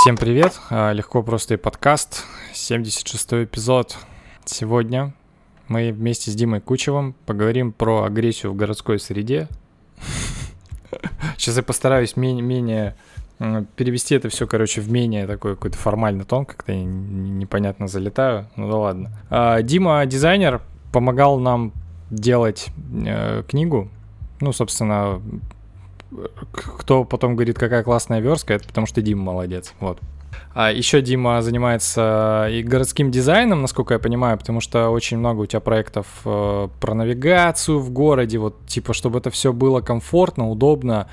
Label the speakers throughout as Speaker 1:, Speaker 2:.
Speaker 1: Всем привет, а, легко просто и подкаст, 76 эпизод. Сегодня мы вместе с Димой Кучевым поговорим про агрессию в городской среде. Сейчас я постараюсь менее, менее перевести это все, короче, в менее такой какой-то формальный тон, как-то непонятно залетаю, ну да ладно. А, Дима, дизайнер, помогал нам делать э, книгу, ну, собственно, кто потом говорит, какая классная верстка, это потому что Дима молодец. Вот. А еще Дима занимается и городским дизайном, насколько я понимаю, потому что очень много у тебя проектов э, про навигацию в городе, вот типа, чтобы это все было комфортно, удобно,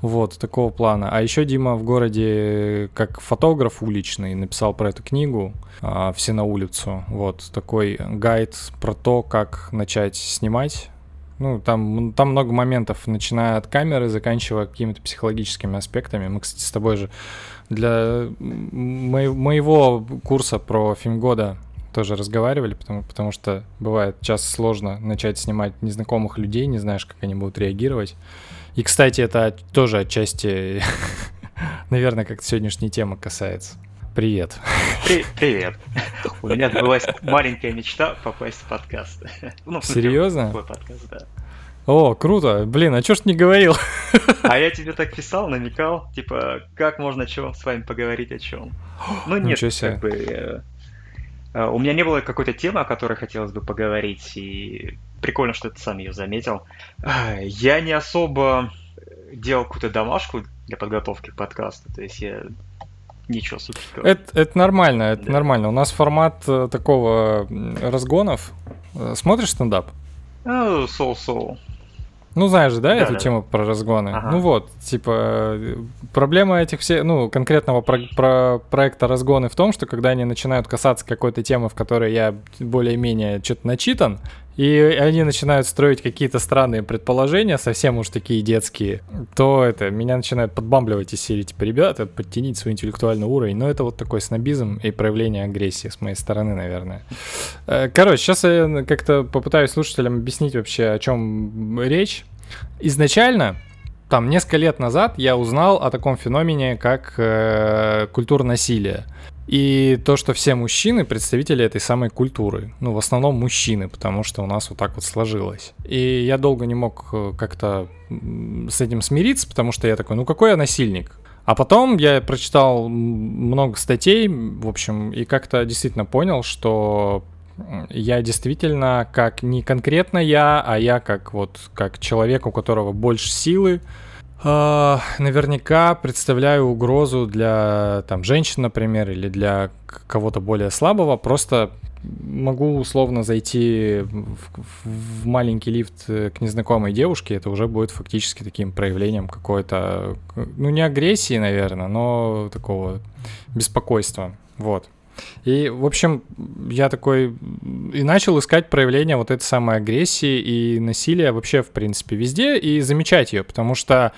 Speaker 1: вот такого плана. А еще Дима в городе как фотограф уличный написал про эту книгу э, «Все на улицу», вот такой гайд про то, как начать снимать ну, там, там много моментов, начиная от камеры, заканчивая какими-то психологическими аспектами. Мы, кстати, с тобой же для мо- моего курса про фильм года тоже разговаривали, потому, потому что бывает часто сложно начать снимать незнакомых людей, не знаешь, как они будут реагировать. И, кстати, это тоже отчасти, наверное, как сегодняшней темы касается. Привет.
Speaker 2: При- привет. У меня была маленькая мечта попасть в подкаст.
Speaker 1: Ну, Серьезно?
Speaker 2: Твой подкаст, да.
Speaker 1: О, круто. Блин, а чё ж ты не говорил?
Speaker 2: А я тебе так писал, намекал, типа, как можно чё с вами поговорить о чем. Ну нет, как бы... Э, э, у меня не было какой-то темы, о которой хотелось бы поговорить, и прикольно, что ты сам ее заметил. Я не особо делал какую-то домашку для подготовки к подкасту, то есть я ничего суперского.
Speaker 1: Это, это нормально, это да. нормально. У нас формат э, такого разгонов. Э, смотришь стендап?
Speaker 2: Ну, соу-соу.
Speaker 1: Ну, знаешь же, да, да эту да. тему про разгоны? Ага. Ну вот, типа, проблема этих всех, ну, конкретного про, про проекта разгоны в том, что когда они начинают касаться какой-то темы, в которой я более-менее что-то начитан, и они начинают строить какие-то странные предположения, совсем уж такие детские, то это меня начинает подбамбливать из серии, типа, ребята, подтяните свой интеллектуальный уровень. Но это вот такой снобизм и проявление агрессии с моей стороны, наверное. Э, короче, сейчас я как-то попытаюсь слушателям объяснить вообще, о чем речь. Изначально там несколько лет назад я узнал о таком феномене, как э, культура насилия. И то, что все мужчины представители этой самой культуры. Ну, в основном мужчины, потому что у нас вот так вот сложилось. И я долго не мог э, как-то с этим смириться, потому что я такой, ну какой я насильник? А потом я прочитал много статей, в общем, и как-то действительно понял, что я действительно как не конкретно я, а я как вот как человек, у которого больше силы, Uh, наверняка представляю угрозу для там женщин, например, или для кого-то более слабого. Просто могу условно зайти в, в маленький лифт к незнакомой девушке, это уже будет фактически таким проявлением какой-то, ну не агрессии, наверное, но такого беспокойства. Вот. И, в общем, я такой и начал искать проявление вот этой самой агрессии и насилия вообще, в принципе, везде и замечать ее, потому что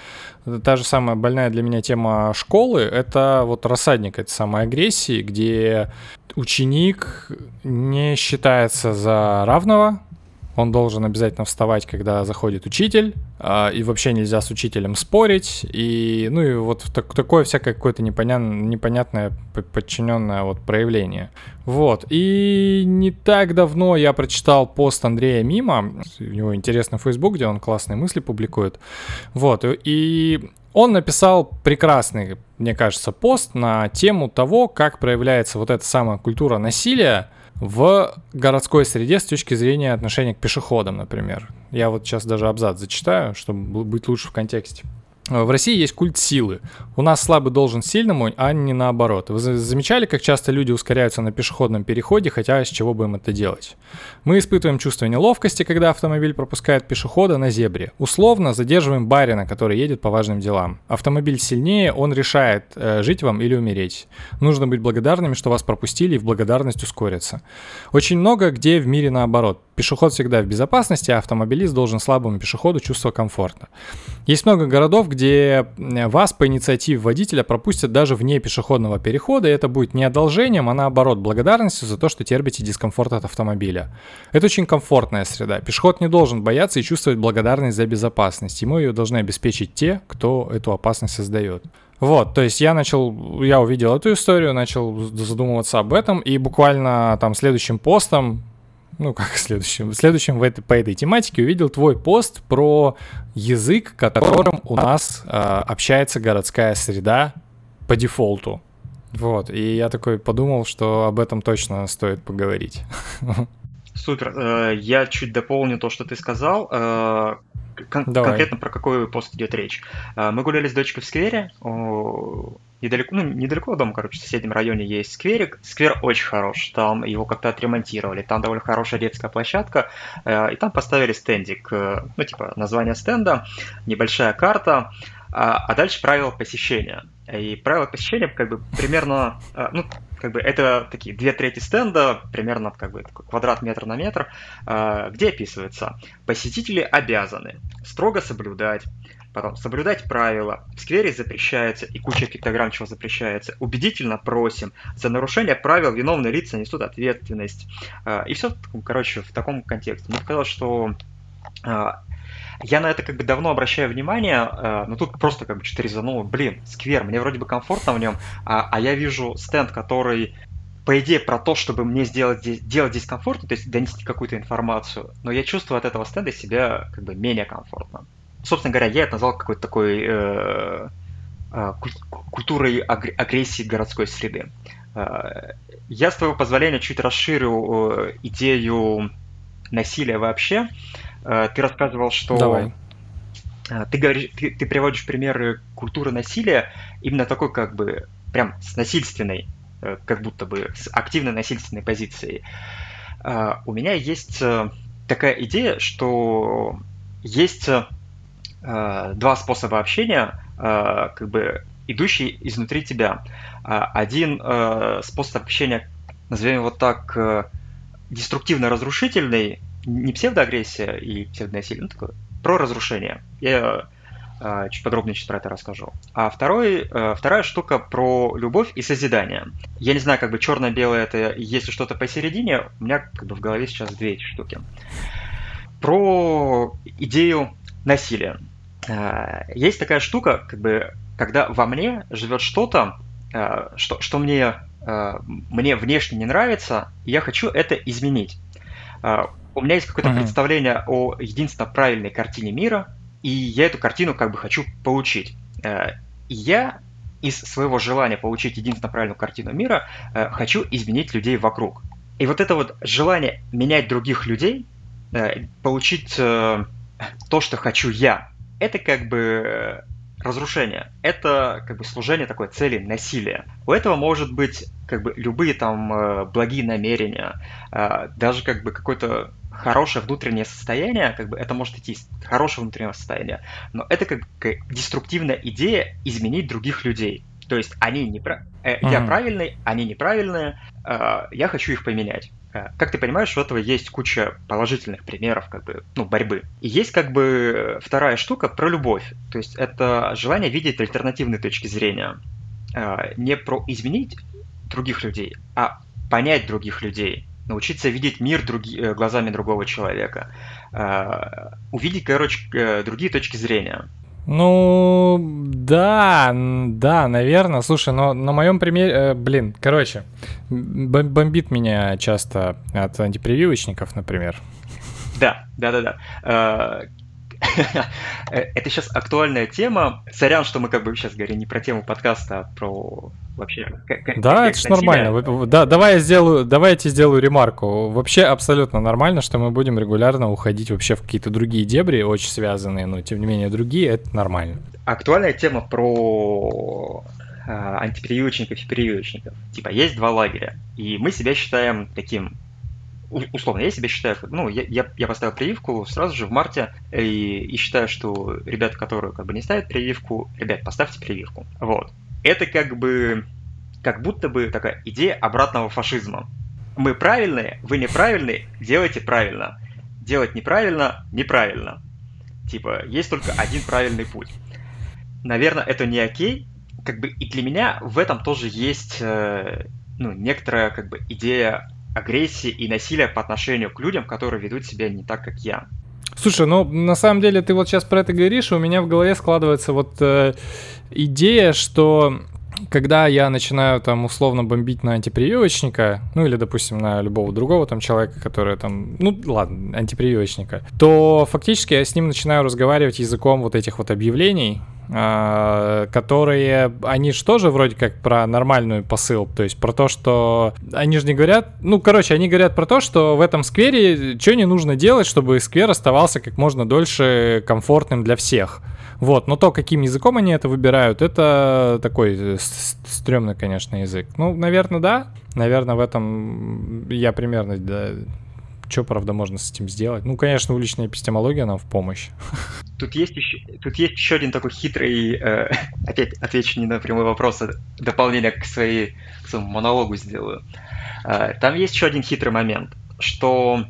Speaker 1: та же самая больная для меня тема школы — это вот рассадник этой самой агрессии, где ученик не считается за равного, он должен обязательно вставать, когда заходит учитель, и вообще нельзя с учителем спорить, и, ну и вот так, такое всякое какое-то непонятное, непонятное подчиненное вот проявление. Вот, и не так давно я прочитал пост Андрея Мима, у него интересный Facebook, где он классные мысли публикует, вот, и он написал прекрасный, мне кажется, пост на тему того, как проявляется вот эта самая культура насилия, в городской среде с точки зрения отношения к пешеходам, например. Я вот сейчас даже абзац зачитаю, чтобы быть лучше в контексте. В России есть культ силы. У нас слабый должен сильному, а не наоборот. Вы замечали, как часто люди ускоряются на пешеходном переходе, хотя с чего бы им это делать? Мы испытываем чувство неловкости, когда автомобиль пропускает пешехода на зебре. Условно задерживаем барина, который едет по важным делам. Автомобиль сильнее, он решает, э, жить вам или умереть. Нужно быть благодарными, что вас пропустили и в благодарность ускориться. Очень много где в мире наоборот. Пешеход всегда в безопасности, а автомобилист должен слабому пешеходу чувство комфорта. Есть много городов, где вас по инициативе водителя пропустят даже вне пешеходного перехода, и это будет не одолжением, а наоборот благодарностью за то, что терпите дискомфорт от автомобиля. Это очень комфортная среда. Пешеход не должен бояться и чувствовать благодарность за безопасность. Ему ее должны обеспечить те, кто эту опасность создает. Вот, то есть я начал, я увидел эту историю, начал задумываться об этом, и буквально там следующим постом, ну как следующим, следующим в этой, по этой тематике увидел твой пост про язык, которым у нас э, общается городская среда по дефолту. Вот, и я такой подумал, что об этом точно стоит поговорить.
Speaker 3: Супер. Э, я чуть дополню то, что ты сказал. Э, кон- конкретно про какой пост идет речь. Э, мы гуляли с дочкой в сквере. Недалеко, ну, недалеко от дома, короче, в соседнем районе есть скверик. Сквер очень хорош. Там его как-то отремонтировали. Там довольно хорошая детская площадка. И там поставили стендик. Ну, типа, название стенда, небольшая карта. А, а дальше правила посещения. И правила посещения как бы примерно, ну, как бы это такие две трети стенда, примерно как бы квадрат метр на метр, а, где описывается, посетители обязаны строго соблюдать Потом, соблюдать правила. В сквере запрещается, и куча пиктограмм чего запрещается. Убедительно просим. За нарушение правил виновные лица несут ответственность. А, и все, короче, в таком контексте. Мне показалось, что а, я на это как бы давно обращаю внимание, э, но тут просто как бы что-то резануло. Блин, сквер, мне вроде бы комфортно в нем, а, а я вижу стенд, который по идее, про то, чтобы мне сделать здесь, делать здесь комфортно, то есть донести какую-то информацию, но я чувствую от этого стенда себя как бы менее комфортно. Собственно говоря, я это назвал какой-то такой э, э, культурой агрессии городской среды. Э, я, с твоего позволения, чуть расширю э, идею насилия вообще. Э, ты рассказывал, что...
Speaker 1: Давай.
Speaker 3: Э, ты, говоришь, ты, ты приводишь примеры культуры насилия именно такой как бы прям с насильственной, как будто бы с активной насильственной позицией. У меня есть такая идея, что есть два способа общения, как бы идущие изнутри тебя. Один способ общения, назовем его так, деструктивно-разрушительный, не псевдоагрессия и псевдонасилие, ну такое, про разрушение. Я э, чуть подробнее сейчас про это расскажу. А второй, э, вторая штука про любовь и созидание. Я не знаю, как бы черно-белое это, если что-то посередине, у меня как бы в голове сейчас две эти штуки. Про идею насилия. Э, есть такая штука, как бы, когда во мне живет что-то, э, что, что мне, э, мне внешне не нравится, и я хочу это изменить у меня есть какое-то uh-huh. представление о единственно правильной картине мира, и я эту картину как бы хочу получить. Э, я из своего желания получить единственно правильную картину мира э, хочу изменить людей вокруг. И вот это вот желание менять других людей, э, получить то, что хочу я, это как бы разрушение. Это как бы служение такой цели насилия. У этого может быть как бы любые там благие намерения, даже как бы какой-то хорошее внутреннее состояние, как бы это может идти из хорошего внутреннего состояния, но это как, как деструктивная идея изменить других людей. То есть они не э, mm-hmm. я правильный, они неправильные, э, я хочу их поменять. Э, как ты понимаешь, у этого есть куча положительных примеров как бы, ну, борьбы. И есть как бы вторая штука про любовь. То есть это желание видеть альтернативные точки зрения. Э, не про изменить других людей, а понять других людей научиться видеть мир други, э, глазами другого человека, увидеть, короче, другие точки зрения.
Speaker 1: Ну, да, да, наверное. Слушай, но на моем примере, э, блин, короче, бомбит меня часто от антипрививочников, например.
Speaker 3: Да, да, да, да. Это сейчас актуальная тема. Сорян, что мы как бы сейчас говорим не про тему подкаста, а про вообще.
Speaker 1: Да, это же нормально. Да, давай я сделаю, давай я тебе сделаю ремарку. Вообще абсолютно нормально, что мы будем регулярно уходить вообще в какие-то другие дебри, очень связанные, но тем не менее другие, это нормально.
Speaker 3: Актуальная тема про а, антипрививочников и прививочников. Типа, есть два лагеря, и мы себя считаем таким условно, я себя считаю, ну, я, я, поставил прививку сразу же в марте и, и считаю, что ребята, которые как бы не ставят прививку, ребят, поставьте прививку. Вот. Это как бы, как будто бы такая идея обратного фашизма. Мы правильные, вы неправильные, делайте правильно. Делать неправильно, неправильно. Типа, есть только один правильный путь. Наверное, это не окей. Как бы и для меня в этом тоже есть э, ну, некоторая как бы идея агрессии и насилия по отношению к людям, которые ведут себя не так, как я.
Speaker 1: Слушай, ну на самом деле ты вот сейчас про это говоришь, и у меня в голове складывается вот э, идея, что когда я начинаю там условно бомбить на антипрививочника, ну или, допустим, на любого другого там человека, который там, ну ладно, антипрививочника, то фактически я с ним начинаю разговаривать языком вот этих вот объявлений, а, которые, они же тоже вроде как про нормальную посыл, то есть про то, что они же не говорят, ну, короче, они говорят про то, что в этом сквере что не нужно делать, чтобы сквер оставался как можно дольше комфортным для всех. Вот, но то, каким языком они это выбирают, это такой э, стрёмный, конечно, язык. Ну, наверное, да. Наверное, в этом я примерно да, что, правда, можно с этим сделать? Ну, конечно, уличная эпистемология нам в помощь.
Speaker 3: Тут есть еще, тут есть еще один такой хитрый, э, опять отвечу не на прямой вопрос, а дополнение к, своей, к своему монологу сделаю. Э, там есть еще один хитрый момент, что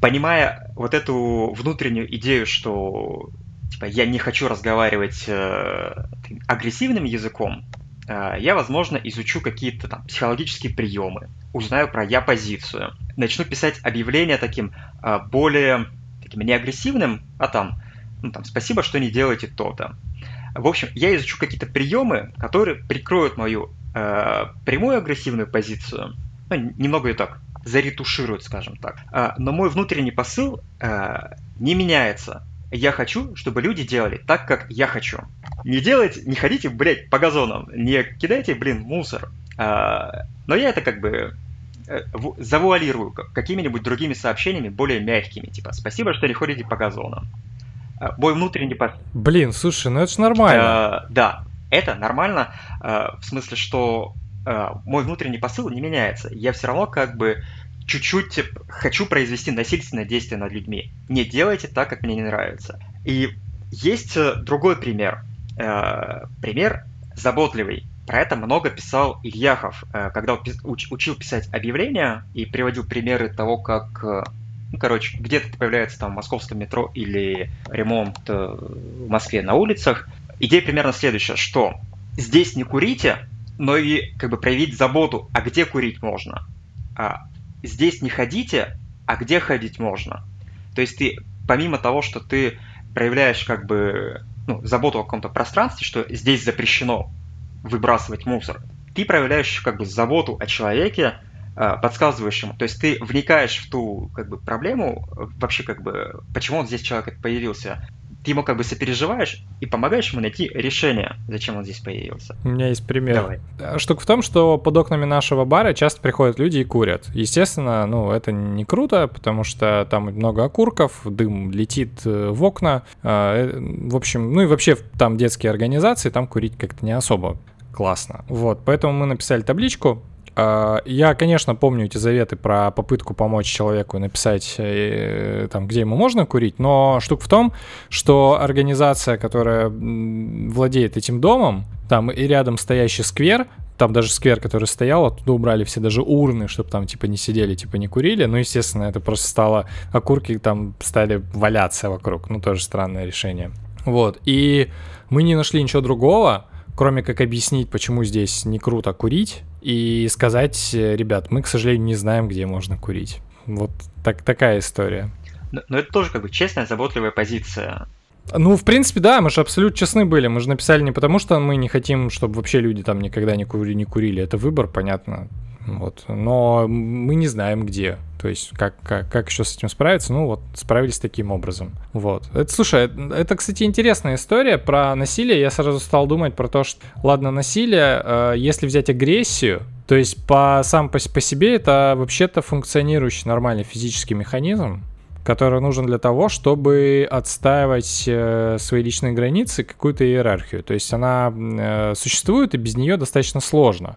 Speaker 3: понимая вот эту внутреннюю идею, что типа я не хочу разговаривать э, агрессивным языком, э, я, возможно, изучу какие-то там психологические приемы, узнаю про я-позицию, начну писать объявления таким э, более таким не агрессивным, а там, ну, там, спасибо, что не делаете то-то. В общем, я изучу какие-то приемы, которые прикроют мою э, прямую агрессивную позицию, ну, немного и так, заретушируют, скажем так. Э, но мой внутренний посыл э, не меняется я хочу, чтобы люди делали так, как я хочу. Не делайте, не ходите, блядь, по газонам, не кидайте, блин, мусор. А, но я это как бы э, завуалирую какими-нибудь другими сообщениями, более мягкими, типа «Спасибо, что не ходите по газонам». А, мой внутренний пос...
Speaker 1: Блин, слушай, ну это ж нормально.
Speaker 3: А, да, это нормально, а, в смысле, что а, мой внутренний посыл не меняется. Я все равно как бы чуть-чуть хочу произвести насильственное действие над людьми. Не делайте так, как мне не нравится. И есть э, другой пример. Э, пример заботливый. Про это много писал Ильяхов, э, когда учил писать объявления и приводил примеры того, как ну, короче, где-то появляется там в московском метро или ремонт в Москве на улицах. Идея примерно следующая, что здесь не курите, но и как бы проявить заботу, а где курить можно. А здесь не ходите, а где ходить можно. То есть ты, помимо того, что ты проявляешь как бы ну, заботу о каком-то пространстве, что здесь запрещено выбрасывать мусор, ты проявляешь как бы заботу о человеке, э, подсказываешь ему. То есть ты вникаешь в ту как бы проблему, вообще как бы, почему он здесь человек появился, ты ему как бы сопереживаешь и помогаешь ему найти решение, зачем он здесь появился.
Speaker 1: У меня есть пример. Давай. Э, штука в том, что под окнами нашего бара часто приходят люди и курят. Естественно, ну, это не круто, потому что там много окурков, дым летит э, в окна. Э, в общем, ну и вообще там детские организации, там курить как-то не особо классно. Вот, поэтому мы написали табличку, я, конечно, помню эти заветы про попытку помочь человеку написать, э, там, где ему можно курить, но штука в том, что организация, которая владеет этим домом, там и рядом стоящий сквер, там даже сквер, который стоял, оттуда убрали все даже урны, чтобы там типа не сидели, типа не курили. Ну, естественно, это просто стало, окурки там стали валяться вокруг. Ну, тоже странное решение. Вот, и мы не нашли ничего другого, кроме как объяснить, почему здесь не круто курить, и сказать, ребят, мы, к сожалению, не знаем, где можно курить. Вот так, такая история.
Speaker 3: Но, но это тоже как бы честная, заботливая позиция.
Speaker 1: Ну, в принципе, да, мы же абсолютно честны были. Мы же написали не потому, что мы не хотим, чтобы вообще люди там никогда не курили, не курили. Это выбор, понятно. Вот. Но мы не знаем, где. То есть, как, как, как еще с этим справиться? Ну, вот, справились таким образом. Вот. Это, слушай, это, кстати, интересная история про насилие. Я сразу стал думать про то, что, ладно, насилие, э, если взять агрессию, то есть по, сам по, по себе это вообще-то функционирующий нормальный физический механизм, который нужен для того, чтобы отстаивать э, свои личные границы, какую-то иерархию. То есть она э, существует, и без нее достаточно сложно.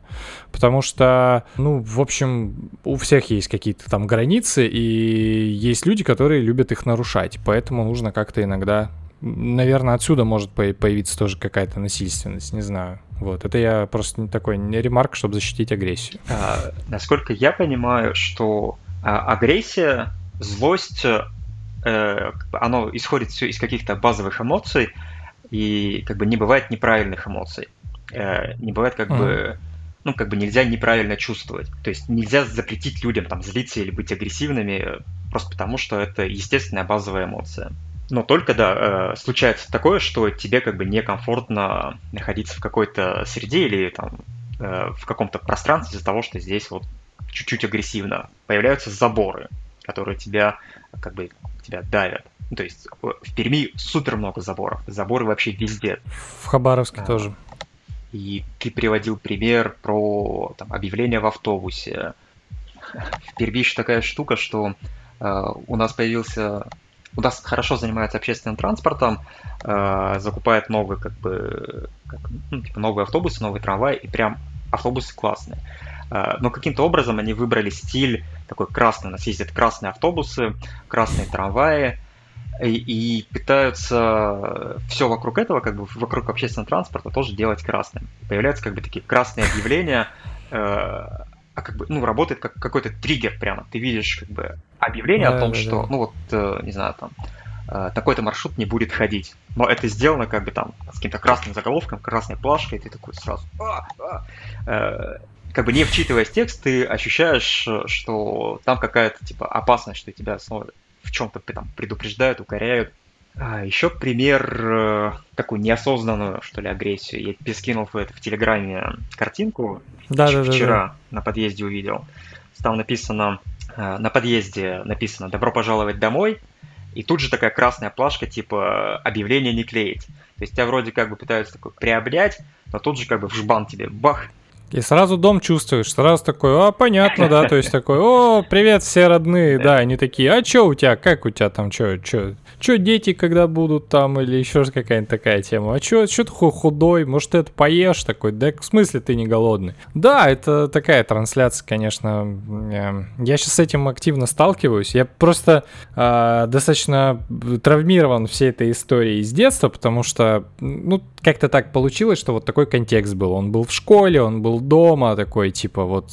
Speaker 1: Потому что, ну, в общем, у всех есть какие-то там границы, и есть люди, которые любят их нарушать. Поэтому нужно как-то иногда Наверное, отсюда может появиться тоже какая-то насильственность, не знаю. Вот, это я просто такой не ремарк, чтобы защитить агрессию.
Speaker 3: А, насколько я понимаю, что а, агрессия злость, э, оно исходит все из каких-то базовых эмоций, и как бы не бывает неправильных эмоций. Э, не бывает как mm. бы ну, как бы нельзя неправильно чувствовать. То есть нельзя запретить людям там злиться или быть агрессивными просто потому, что это естественная базовая эмоция. Но только, да, э, случается такое, что тебе как бы некомфортно находиться в какой-то среде или там э, в каком-то пространстве из-за того, что здесь вот чуть-чуть агрессивно. Появляются заборы, которые тебя как бы тебя давят. Ну, то есть в Перми супер много заборов. Заборы вообще везде.
Speaker 1: В Хабаровске а, тоже.
Speaker 3: И ты приводил пример про там, объявление в автобусе. В Перми еще такая штука, что э, у нас появился у нас хорошо занимается общественным транспортом, э, закупает новые, как бы, как, ну, типа новые автобусы, новые трамваи, и прям автобусы классные. Э, но каким-то образом они выбрали стиль такой красный. У нас ездят красные автобусы, красные трамваи, и, и пытаются все вокруг этого, как бы вокруг общественного транспорта тоже делать красным. Появляются как бы такие красные объявления, э, а как бы, ну, работает как какой-то триггер прямо. Ты видишь как бы объявление да, о том, да, что, да. ну вот, э, не знаю, там, э, такой-то маршрут не будет ходить. Но это сделано как бы там с каким-то красным заголовком, красной плашкой, и ты такой сразу... А, а, э, как бы не вчитываясь в текст, ты ощущаешь, что там какая-то типа опасность, что тебя снова в чем-то там предупреждают, укоряют. А, еще пример э, такую неосознанную, что ли, агрессию. Я тебе скинул в, это, в Телеграме картинку. Да, да, вчера да, да. на подъезде увидел. Там написано, э, на подъезде написано «Добро пожаловать домой», и тут же такая красная плашка, типа «Объявление не клеить». То есть тебя вроде как бы пытаются такой приобнять, но тут же как бы в жбан тебе бах,
Speaker 1: и сразу дом чувствуешь, сразу такой, а, понятно, да, то есть такой, о, привет, все родные, да, они такие, а чё у тебя, как у тебя там, чё, чё, чё дети когда будут там, или еще какая-нибудь такая тема, а чё, чё ты худой, может, ты это поешь? Такой, да, в смысле ты не голодный? Да, это такая трансляция, конечно, я сейчас с этим активно сталкиваюсь, я просто э, достаточно травмирован всей этой историей с детства, потому что, ну, как-то так получилось, что вот такой контекст был, он был в школе, он был дома такой, типа, вот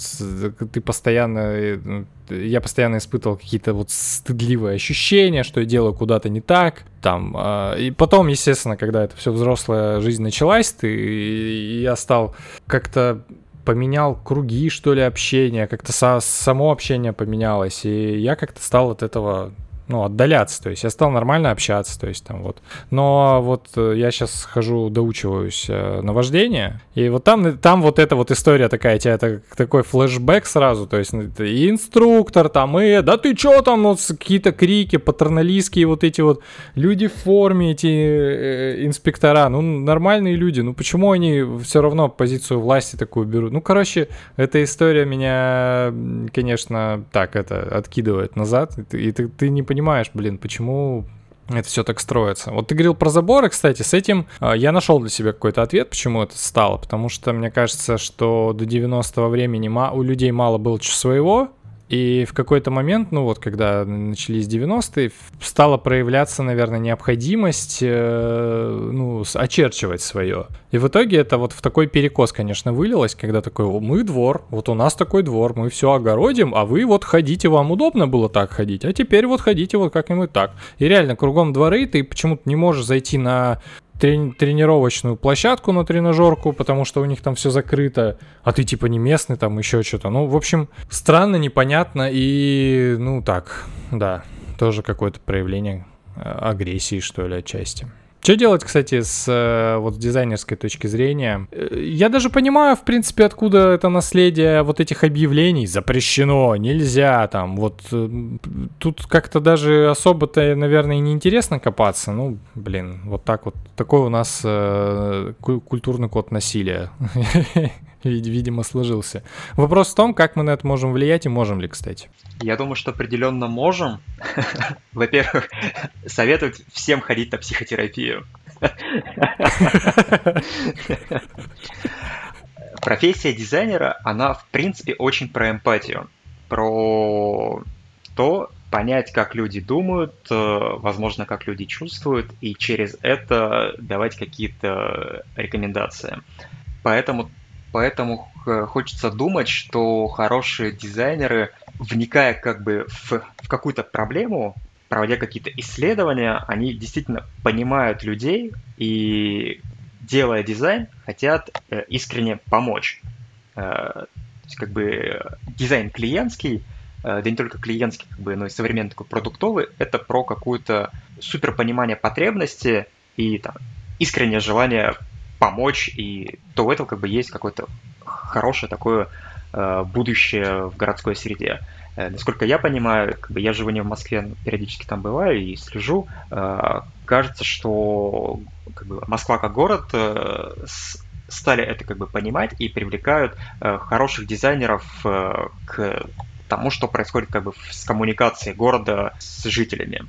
Speaker 1: ты постоянно, э, я постоянно испытывал какие-то вот стыдливые ощущения, что я делаю куда-то не так, там, э, и потом, естественно, когда это все взрослая жизнь началась, ты, я стал как-то поменял круги, что ли, общения, как-то со, само общение поменялось, и я как-то стал от этого ну, отдаляться, то есть я стал нормально общаться, то есть там вот. Но вот э, я сейчас хожу, доучиваюсь э, на вождение, и вот там, там вот эта вот история такая, тебя это такой флешбэк сразу, то есть ну, и инструктор там, и да ты чё там, вот какие-то крики, патерналистские вот эти вот люди в форме, эти э, инспектора, ну, нормальные люди, ну, почему они все равно позицию власти такую берут? Ну, короче, эта история меня, конечно, так, это, откидывает назад, и ты, ты не понимаешь, понимаешь, блин, почему это все так строится. Вот ты говорил про заборы, кстати, с этим э, я нашел для себя какой-то ответ, почему это стало. Потому что мне кажется, что до 90-го времени у людей мало было чего своего, и в какой-то момент, ну вот, когда начались 90-е, стала проявляться, наверное, необходимость, э, ну, очерчивать свое. И в итоге это вот в такой перекос, конечно, вылилось, когда такой, мы двор, вот у нас такой двор, мы все огородим, а вы вот ходите, вам удобно было так ходить, а теперь вот ходите вот как-нибудь так. И реально, кругом дворы, ты почему-то не можешь зайти на трени- тренировочную площадку на тренажерку, потому что у них там все закрыто, а ты типа не местный, там еще что-то. Ну, в общем, странно, непонятно и, ну так, да, тоже какое-то проявление э, агрессии, что ли, отчасти. Что делать, кстати, с э, вот дизайнерской точки зрения? Э, я даже понимаю, в принципе, откуда это наследие вот этих объявлений. Запрещено, нельзя, там, вот. Э, тут как-то даже особо-то, наверное, не интересно копаться. Ну, блин, вот так вот. Такой у нас культурный код насилия. видимо, сложился. Вопрос в том, как мы на это можем влиять и можем ли, кстати.
Speaker 3: Я думаю, что определенно можем. Во-первых, советовать всем ходить на психотерапию. Профессия дизайнера, она, в принципе, очень про эмпатию. Про то, понять, как люди думают, э, возможно, как люди чувствуют, и через это давать какие-то рекомендации. Поэтому Поэтому э, хочется думать, что хорошие дизайнеры, вникая как бы в, в какую-то проблему, проводя какие-то исследования, они действительно понимают людей и, делая дизайн, хотят э, искренне помочь. Э, то есть как бы дизайн клиентский, да не только клиентский, как бы, но и современный такой продуктовый, это про какую-то супер понимание потребности и там, искреннее желание помочь, и то у этого как бы есть какое-то хорошее такое э, будущее в городской среде. Э, насколько я понимаю, как бы я живу не в Москве, периодически там бываю и слежу, э, кажется, что как бы, Москва как город стали это как бы понимать и привлекают хороших дизайнеров к тому, что происходит как бы с коммуникацией города с жителями.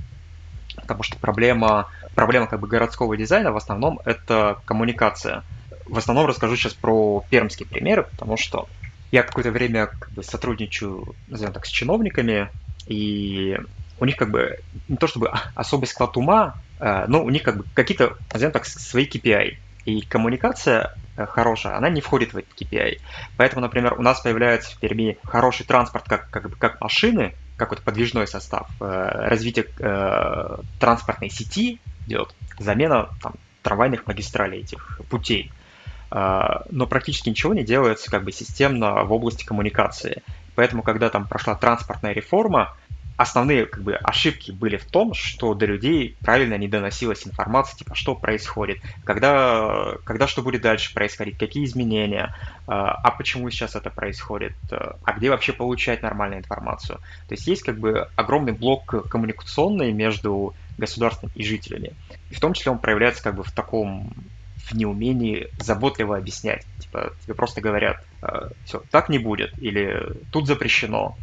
Speaker 3: Потому что проблема, проблема как бы городского дизайна в основном это коммуникация. В основном расскажу сейчас про пермские примеры, потому что я какое-то время как бы сотрудничаю, назовем так, с чиновниками, и у них как бы не то чтобы особый склад ума, э, но у них как бы какие-то, назовем так, свои KPI. И коммуникация Э, хорошая, она не входит в этот KPI. Поэтому, например, у нас появляется в Перми хороший транспорт, как, как, как машины, какой-то подвижной состав, э, развитие э, транспортной сети идет, замена там, трамвайных магистралей, этих путей. Э, но практически ничего не делается как бы системно в области коммуникации. Поэтому, когда там прошла транспортная реформа, основные как бы, ошибки были в том, что до людей правильно не доносилась информация, типа, что происходит, когда, когда что будет дальше происходить, какие изменения, а, а почему сейчас это происходит, а где вообще получать нормальную информацию. То есть есть как бы огромный блок коммуникационный между государством и жителями. И в том числе он проявляется как бы в таком в неумении заботливо объяснять. Типа тебе просто говорят, «А, все, так не будет, или тут запрещено.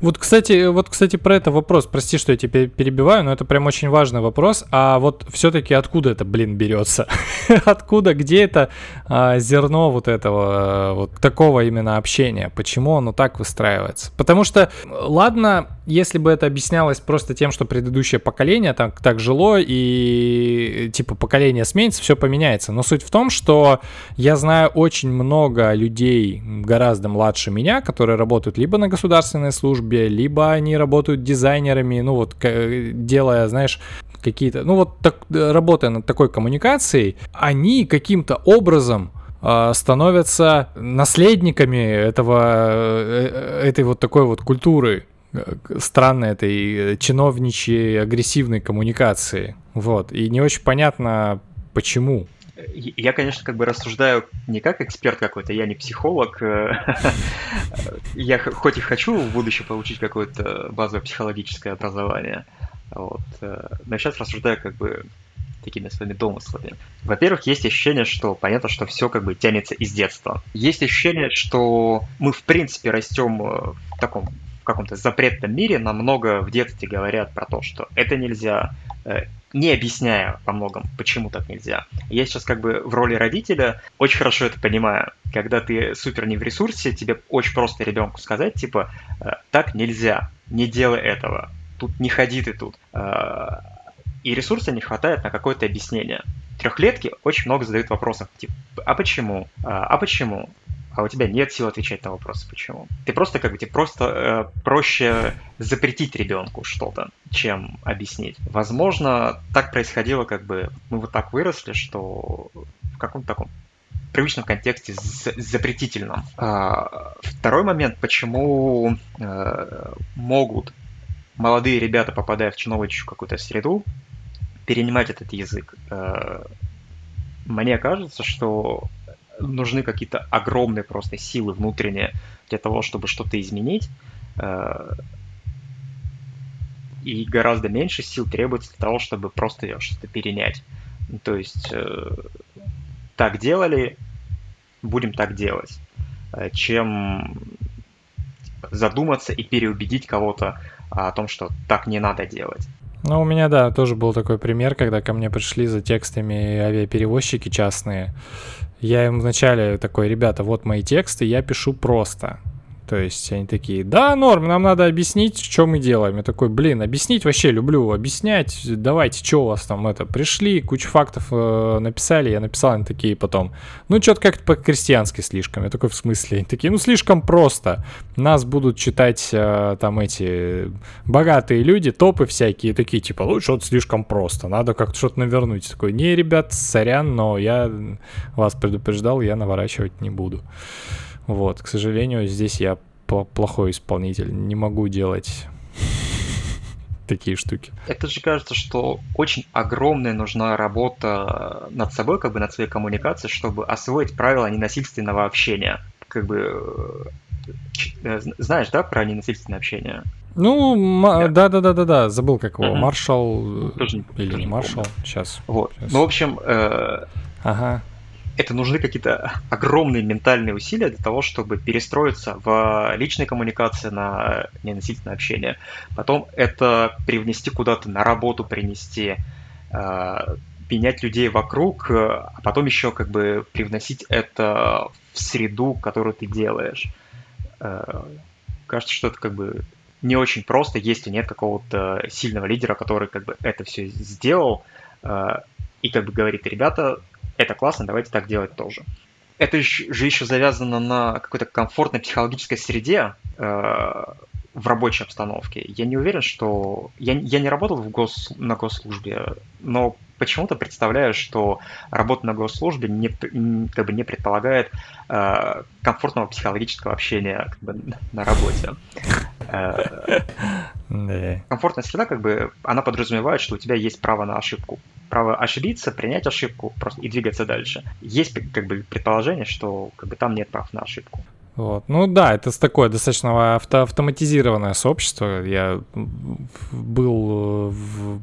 Speaker 1: Вот, кстати, вот, кстати, про это вопрос. Прости, что я тебя перебиваю, но это прям очень важный вопрос. А вот все-таки откуда это, блин, берется? откуда, где это а, зерно вот этого, вот такого именно общения? Почему оно так выстраивается? Потому что, ладно, если бы это объяснялось просто тем, что предыдущее поколение так, так жило, и типа поколение сменится, все поменяется. Но суть в том, что я знаю очень много людей гораздо младше меня, которые работают либо на государственной службе, либо они работают дизайнерами, ну вот делая, знаешь, какие-то, ну вот так, работая над такой коммуникацией, они каким-то образом а, становятся наследниками этого, э, э, этой вот такой вот культуры странной этой э, чиновничьей агрессивной коммуникации. Вот. И не очень понятно, почему.
Speaker 3: Я, конечно, как бы рассуждаю не как эксперт какой-то, я не психолог. Э, я хоть и хочу в будущем получить какое-то базовое психологическое образование, вот, э, но сейчас рассуждаю как бы такими своими домыслами. Во-первых, есть ощущение, что понятно, что все как бы тянется из детства. Есть ощущение, что мы в принципе растем в таком каком-то запретном мире нам много в детстве говорят про то, что это нельзя, э, не объясняя по многом, почему так нельзя. Я сейчас как бы в роли родителя очень хорошо это понимаю. Когда ты супер не в ресурсе, тебе очень просто ребенку сказать, типа, «Э, так нельзя, не делай этого, тут не ходи ты тут. Э, и ресурса не хватает на какое-то объяснение. Трехлетки очень много задают вопросов, типа, а почему? А почему? А у тебя нет сил отвечать на вопросы, почему. Ты просто как бы тебе просто э, проще запретить ребенку что-то, чем объяснить. Возможно, так происходило, как бы мы вот так выросли, что в каком-то таком привычном контексте запретительном. А, второй момент, почему э, могут молодые ребята, попадая в чиновничью какую-то среду, перенимать этот язык. Э, мне кажется, что нужны какие-то огромные просто силы внутренние для того, чтобы что-то изменить. Э, и гораздо меньше сил требуется для того, чтобы просто что-то перенять. То есть э, так делали, будем так делать, э, чем задуматься и переубедить кого-то о том, что так не надо делать.
Speaker 1: Ну, у меня, да, тоже был такой пример, когда ко мне пришли за текстами авиаперевозчики частные. Я им вначале такой, ребята, вот мои тексты, я пишу просто. То есть они такие, да, норм, нам надо объяснить, что мы делаем. Я такой, блин, объяснить вообще люблю, объяснять, давайте, что у вас там это, пришли, кучу фактов э, написали, я написал, они такие потом, ну, что-то как-то по-крестьянски слишком. Я такой, в смысле? Они такие, ну, слишком просто. Нас будут читать э, там эти богатые люди, топы всякие, такие, типа, ну, что-то слишком просто, надо как-то что-то навернуть. Я такой, не, ребят, сорян, но я вас предупреждал, я наворачивать не буду. Вот, к сожалению, здесь я плохой исполнитель, не могу делать такие штуки.
Speaker 3: Это же кажется, что очень огромная нужна работа над собой, как бы над своей коммуникацией, чтобы освоить правила ненасильственного общения. Как бы э, знаешь, да, про ненасильственное общение?
Speaker 1: Ну, да-да-да-да-да, забыл как его, маршал тоже, или тоже не маршал, сейчас.
Speaker 3: Вот. Сейчас. Ну, в общем, э, ага это нужны какие-то огромные ментальные усилия для того, чтобы перестроиться в личной коммуникации на ненасильственное общение. Потом это привнести куда-то на работу, принести, э, менять людей вокруг, а потом еще как бы привносить это в среду, которую ты делаешь. Э, кажется, что это как бы не очень просто, если нет какого-то сильного лидера, который как бы это все сделал э, и как бы говорит, ребята, это классно, давайте так делать тоже. Это же еще завязано на какой-то комфортной психологической среде э, в рабочей обстановке. Я не уверен, что... Я, я не работал в гос... на госслужбе, но почему-то представляю, что работа на госслужбе не, как бы не предполагает э, комфортного психологического общения как бы, на работе. Э, комфортная среда, как бы, она подразумевает, что у тебя есть право на ошибку право ошибиться, принять ошибку просто и двигаться дальше. Есть как бы предположение, что как бы там нет прав на ошибку.
Speaker 1: Вот. Ну да, это такое достаточно авто автоматизированное сообщество. Я был в,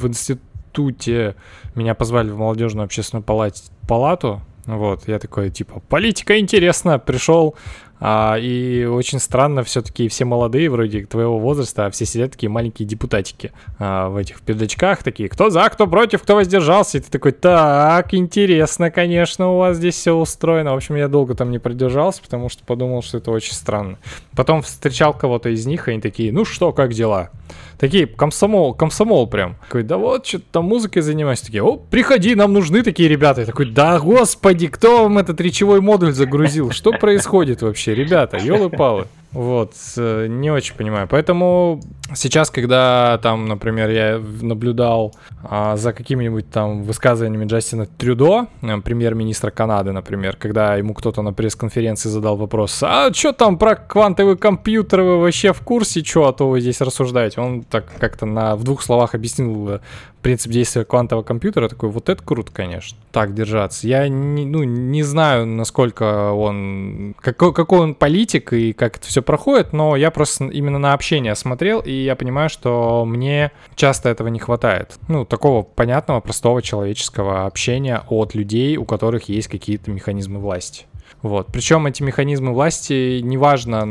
Speaker 1: в институте, меня позвали в молодежную общественную палату, вот, я такой, типа, политика интересно, пришел, а, и очень странно, все-таки все молодые, вроде твоего возраста, а все сидят такие маленькие депутатики а, в этих передачках, такие, кто за, кто против, кто воздержался. И ты такой, так, интересно, конечно, у вас здесь все устроено. В общем, я долго там не продержался, потому что подумал, что это очень странно. Потом встречал кого-то из них, и они такие, ну что, как дела? Такие, комсомол, комсомол прям. Такой, да вот, что-то там музыкой занимаюсь. Такие, о, приходи, нам нужны такие ребята. Я такой, да господи, кто вам этот речевой модуль загрузил? Что происходит вообще, ребята, елы-палы? Вот, не очень понимаю. Поэтому сейчас, когда там, например, я наблюдал а, за какими-нибудь там высказываниями Джастина Трюдо, э, премьер-министра Канады, например, когда ему кто-то на пресс-конференции задал вопрос, а что там про квантовые компьютеры вы вообще в курсе, что, а то вы здесь рассуждаете? Он так как-то на, в двух словах объяснил э, принцип действия квантового компьютера, такой, вот это круто, конечно, так держаться. Я не, ну, не знаю, насколько он, какой, какой он политик и как это все проходит, но я просто именно на общение смотрел, и я понимаю, что мне часто этого не хватает. Ну, такого понятного, простого человеческого общения от людей, у которых есть какие-то механизмы власти. Вот. Причем эти механизмы власти, неважно,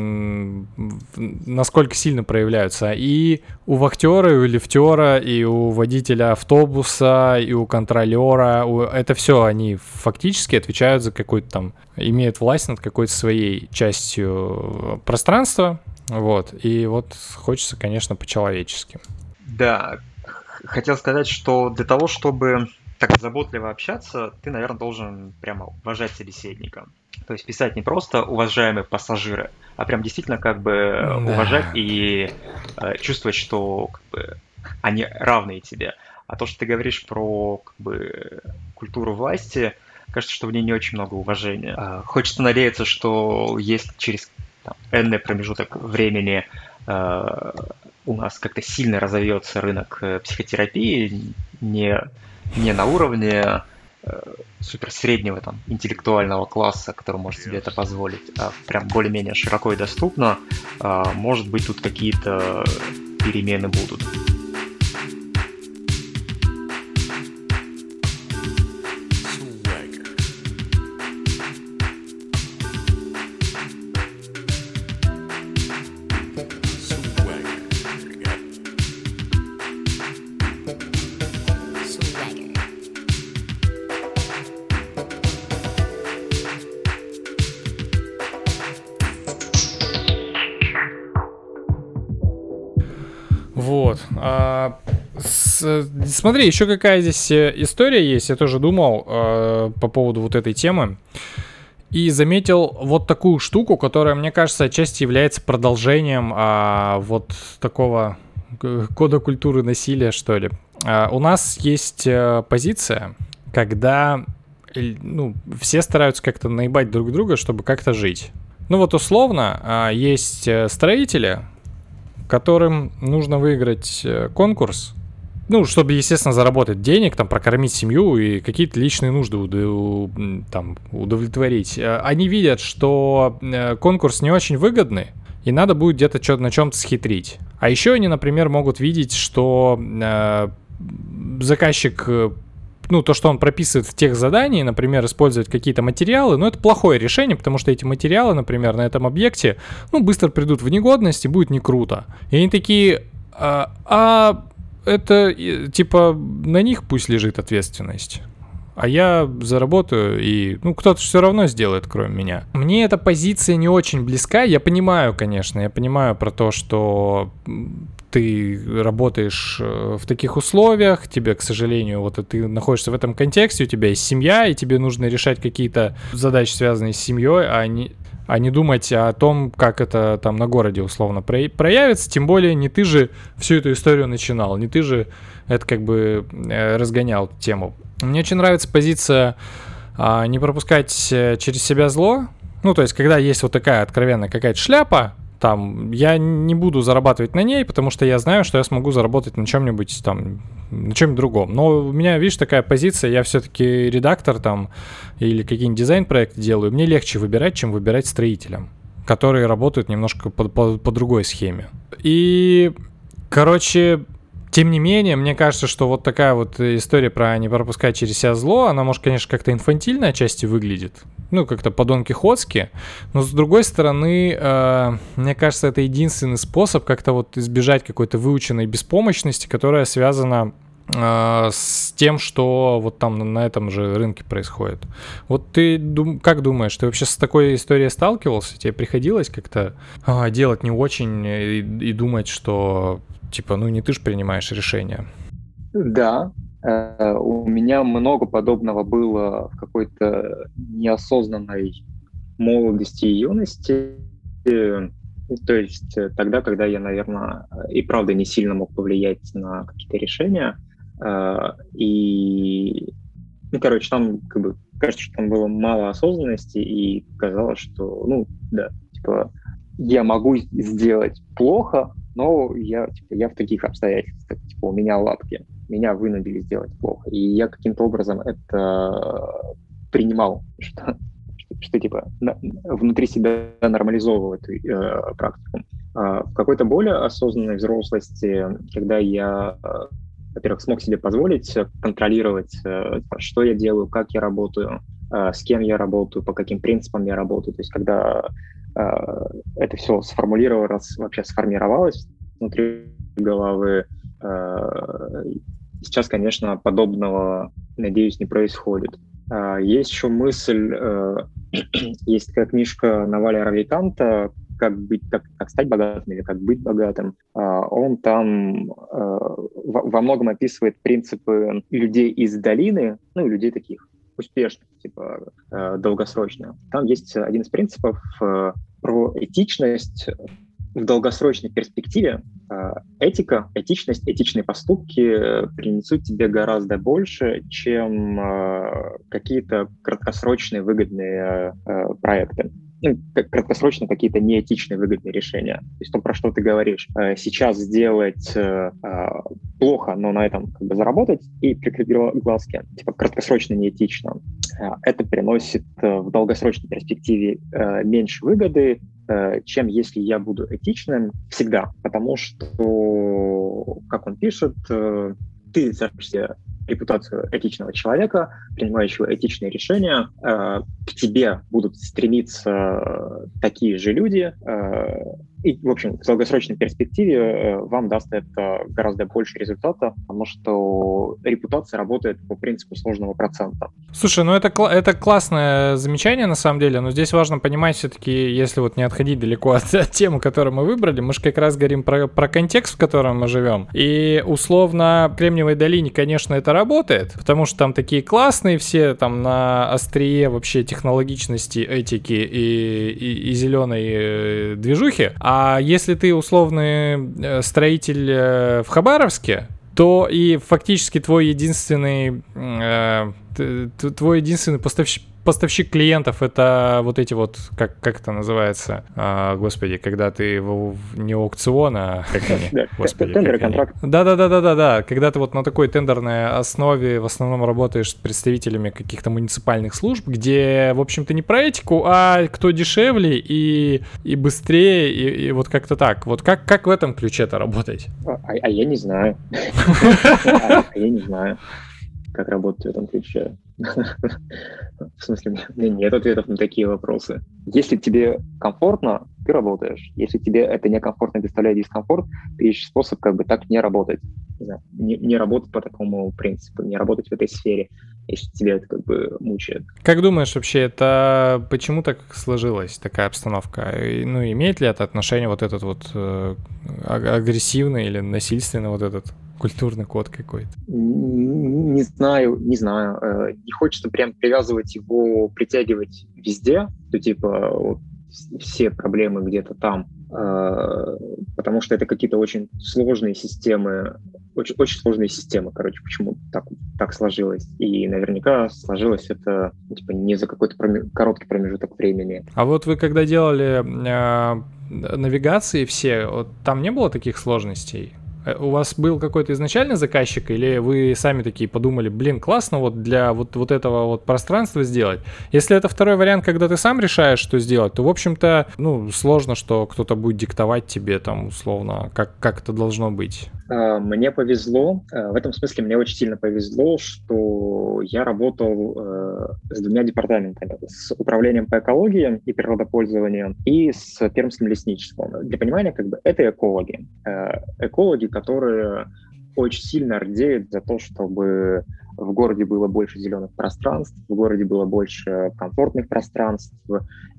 Speaker 1: насколько сильно проявляются, и у вахтера, и у лифтера, и у водителя автобуса, и у контролера, у... это все они фактически отвечают за какой-то там, имеют власть над какой-то своей частью пространства, вот. И вот хочется, конечно, по-человечески.
Speaker 3: Да, хотел сказать, что для того, чтобы так заботливо общаться, ты, наверное, должен прямо уважать собеседника. То есть писать не просто уважаемые пассажиры, а прям действительно как бы да. уважать и э, чувствовать, что как бы, они равные тебе. А то, что ты говоришь про как бы, культуру власти, кажется, что в ней не очень много уважения. Э, хочется надеяться, что если через там, энный промежуток времени э, у нас как-то сильно разовьется рынок э, психотерапии, не, не на уровне Супер среднего там интеллектуального класса, который может себе это позволить, а прям более-менее широко и доступно, а, может быть тут какие-то перемены будут.
Speaker 1: Смотри, еще какая здесь э, история есть. Я тоже думал э, по поводу вот этой темы. И заметил вот такую штуку, которая, мне кажется, отчасти является продолжением а, вот такого кода культуры насилия, что ли. А, у нас есть а, позиция, когда ну, все стараются как-то наебать друг друга, чтобы как-то жить. Ну вот условно, а, есть строители, которым нужно выиграть э, конкурс, ну, чтобы, естественно, заработать денег, там, прокормить семью и какие-то личные нужды там, удовлетворить. Э, они видят, что э, конкурс не очень выгодный, и надо будет где-то что на чем-то схитрить. А еще они, например, могут видеть, что э, заказчик ну, то, что он прописывает в тех заданиях, например, использовать какие-то материалы, ну, это плохое решение, потому что эти материалы, например, на этом объекте, ну, быстро придут в негодность и будет не круто. И они такие, а, а это, типа, на них пусть лежит ответственность а я заработаю, и, ну, кто-то все равно сделает, кроме меня. Мне эта позиция не очень близка, я понимаю, конечно, я понимаю про то, что ты работаешь э, в таких условиях, тебе, к сожалению, вот ты находишься в этом контексте, у тебя есть семья, и тебе нужно решать какие-то задачи, связанные с семьей, а не, а не думать о том, как это там на городе условно проявится, тем более не ты же всю эту историю начинал, не ты же это как бы э, разгонял тему. Мне очень нравится позиция а, не пропускать э, через себя зло. Ну, то есть, когда есть вот такая откровенная какая-то шляпа, там, я не буду зарабатывать на ней, потому что я знаю, что я смогу заработать на чем-нибудь там, на чем-нибудь другом. Но у меня, видишь, такая позиция, я все-таки редактор там или какие-нибудь дизайн-проекты делаю, мне легче выбирать, чем выбирать строителям, которые работают немножко по, по, по другой схеме. И, короче, тем не менее, мне кажется, что вот такая вот история про не пропускать через себя зло, она, может, конечно, как-то инфантильно отчасти выглядит. Ну, как-то по-донкихотски. Но, с другой стороны, э, мне кажется, это единственный способ как-то вот избежать какой-то выученной беспомощности, которая связана э, с тем, что вот там на этом же рынке происходит. Вот ты дум, как думаешь, ты вообще с такой историей сталкивался? Тебе приходилось как-то э, делать не очень и, и думать, что Типа, ну не ты же принимаешь решения.
Speaker 3: Да, э, у меня много подобного было в какой-то неосознанной молодости и юности. То есть э, тогда, когда я, наверное, и правда не сильно мог повлиять на какие-то решения. Э, и, ну, короче, там как бы кажется, что там было мало осознанности, и казалось, что, ну, да, типа, я могу сделать плохо, но я, типа, я в таких обстоятельствах, типа, у меня лапки, меня вынудили сделать плохо. И я каким-то образом это принимал, что, что, что типа, на, внутри себя нормализовывал эту э, практику. А в какой-то более осознанной взрослости, когда я во-первых, смог себе позволить контролировать, э, что я делаю, как я работаю, э, с кем я работаю, по каким принципам я работаю. То есть, когда Э, это все сформулировалось, вообще сформировалось внутри головы. Э, сейчас, конечно, подобного, надеюсь, не происходит. Э, есть еще мысль, есть такая книжка Наваля Равиканта как быть, как, как стать богатым или как быть богатым. Он там во многом описывает принципы людей из долины, ну, людей таких успешных, типа э, долгосрочно. Там есть один из принципов э, про этичность в долгосрочной перспективе. Э, этика, этичность, этичные поступки принесут тебе гораздо больше, чем э, какие-то краткосрочные выгодные э, проекты ну, краткосрочно какие-то неэтичные выгодные решения. То есть то, про что ты говоришь. Э, сейчас сделать э, э, плохо, но на этом как бы заработать и прикрепить глазки, типа краткосрочно неэтично. Это приносит в долгосрочной перспективе меньше выгоды, чем если я буду этичным всегда. Потому что, как он пишет, ты держишься репутацию этичного человека, принимающего этичные решения. Э, к тебе будут стремиться такие же люди, э, и, в общем, в долгосрочной перспективе э, вам даст это гораздо больше результата, потому что репутация работает по принципу сложного процента.
Speaker 1: Слушай, ну это, это классное замечание на самом деле, но здесь важно понимать все-таки, если вот не отходить далеко от, от темы, которую мы выбрали, мы же как раз говорим про, про контекст, в котором мы живем. И условно в Кремниевой долине, конечно, это работает, потому что там такие классные все, там на острие вообще технологичности, этики и, и, и зеленой э, движухи, а если ты условный э, строитель э, в Хабаровске, то и фактически твой единственный, э, твой единственный поставщик, поставщик клиентов это вот эти вот, как, как это называется, а, господи, когда ты в, не аукцион, а как они, господи. Тендер, контракт. Да-да-да-да-да, когда ты вот на такой тендерной основе в основном работаешь с представителями каких-то муниципальных служб, где, в общем-то, не про этику, а кто дешевле и, и быстрее, и, и вот как-то так. Вот как, как в этом ключе это работать?
Speaker 3: А, а я не знаю. А, а я не знаю как работать в этом ключе. В смысле, у меня нет ответов на такие вопросы. Если тебе комфортно, ты работаешь. Если тебе это некомфортно доставляет дискомфорт, ты ищешь способ как бы так не работать. Не, не работать по такому принципу, не работать в этой сфере, если тебе это как бы мучает.
Speaker 1: Как думаешь вообще, это почему так сложилась такая обстановка? Ну, имеет ли это отношение вот этот вот э, агрессивный или насильственный вот этот культурный код какой-то?
Speaker 3: Не знаю, не знаю. Э, не хочется прям привязывать его, притягивать везде, то типа вот, все проблемы где-то там, э, потому что это какие-то очень сложные системы, очень, очень сложные системы, короче, почему так, так сложилось. И наверняка сложилось это типа, не за какой-то проме- короткий промежуток времени.
Speaker 1: А вот вы когда делали э, навигации все, вот там не было таких сложностей? Э, у вас был какой-то изначальный заказчик, или вы сами такие подумали, блин, классно вот для вот, вот этого вот пространства сделать? Если это второй вариант, когда ты сам решаешь, что сделать, то, в общем-то, ну, сложно, что кто-то будет диктовать тебе там, условно, как, как это должно быть.
Speaker 3: А, мне повезло, а, в этом смысле мне очень сильно повезло, что я работал э, с двумя департаментами, с управлением по экологии и природопользованию и с пермским лесничеством. Для понимания, как бы это экологи. Э, экологи, которые очень сильно рдеют за то, чтобы в городе было больше зеленых пространств, в городе было больше комфортных пространств,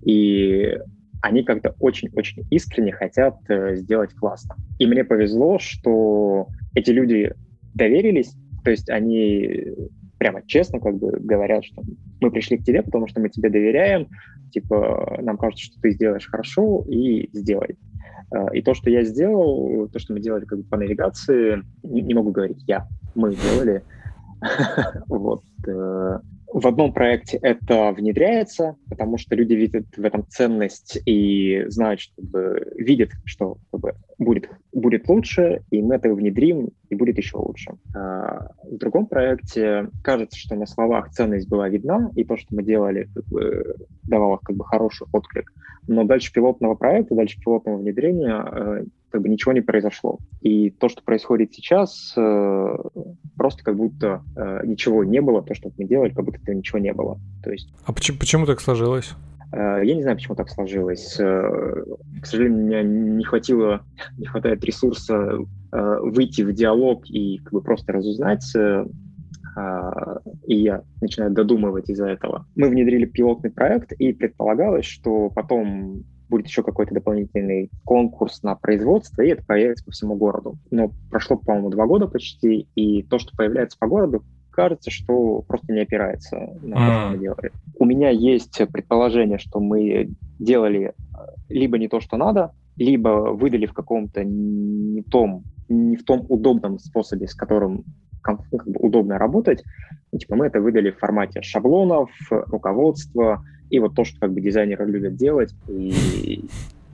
Speaker 3: и они как-то очень-очень искренне хотят э, сделать классно. И мне повезло, что эти люди доверились, то есть они прямо честно как бы говорят, что мы пришли к тебе, потому что мы тебе доверяем, типа нам кажется, что ты сделаешь хорошо и сделай. Э, и то, что я сделал, то, что мы делали как бы по навигации, не, не могу говорить я, мы делали. Вот. В одном проекте это внедряется, потому что люди видят в этом ценность и знают, что видят, что как будет, будет лучше, и мы это внедрим, и будет еще лучше. А в другом проекте кажется, что на словах ценность была видна, и то, что мы делали, как бы, давало как бы хороший отклик. Но дальше пилотного проекта, дальше пилотного внедрения э, как бы ничего не произошло. И то, что происходит сейчас, э, просто как будто э, ничего не было, то, что мы делали, как будто этого ничего не было. То есть...
Speaker 1: А почему, почему так сложилось?
Speaker 3: Э, я не знаю, почему так сложилось. Э, к сожалению, меня не хватило, не хватает ресурса э, выйти в диалог и как бы просто разузнать и я начинаю додумывать из-за этого. Мы внедрили пилотный проект, и предполагалось, что потом будет еще какой-то дополнительный конкурс на производство, и это появится по всему городу. Но прошло, по-моему, два года почти, и то, что появляется по городу, кажется, что просто не опирается на то, что мы делали. У меня есть предположение, что мы делали э, либо не то, что надо, либо выдали в каком-то не том, не в том удобном способе, с которым ну, как бы удобно работать. Ну, типа мы это выдали в формате шаблонов, руководства, и вот то, что как бы дизайнеры любят делать. И,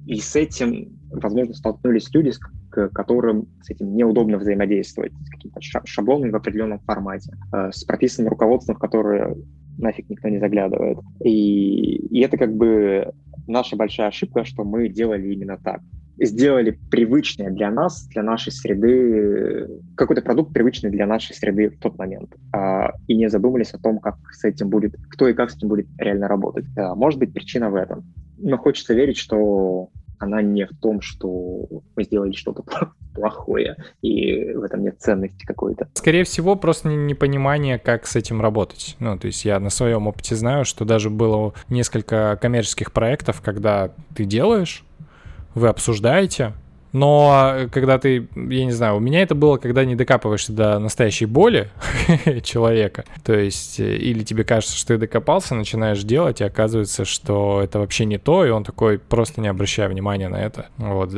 Speaker 3: и с этим, возможно, столкнулись люди, с которым с этим неудобно взаимодействовать, с какими-то шаблонами в определенном формате, э, с прописанным руководством, в которое нафиг никто не заглядывает. И, и это как бы наша большая ошибка, что мы делали именно так сделали привычное для нас, для нашей среды, какой-то продукт привычный для нашей среды в тот момент. А, и не задумались о том, как с этим будет, кто и как с этим будет реально работать. А, может быть, причина в этом. Но хочется верить, что она не в том, что мы сделали что-то плохое, и в этом нет ценности какой-то.
Speaker 1: Скорее всего, просто непонимание, как с этим работать. Ну, то есть я на своем опыте знаю, что даже было несколько коммерческих проектов, когда ты делаешь, вы обсуждаете, но когда ты, я не знаю, у меня это было, когда не докапываешься до настоящей боли человека. То есть, э, или тебе кажется, что ты докопался, начинаешь делать, и оказывается, что это вообще не то, и он такой, просто не обращая внимания на это. Вот,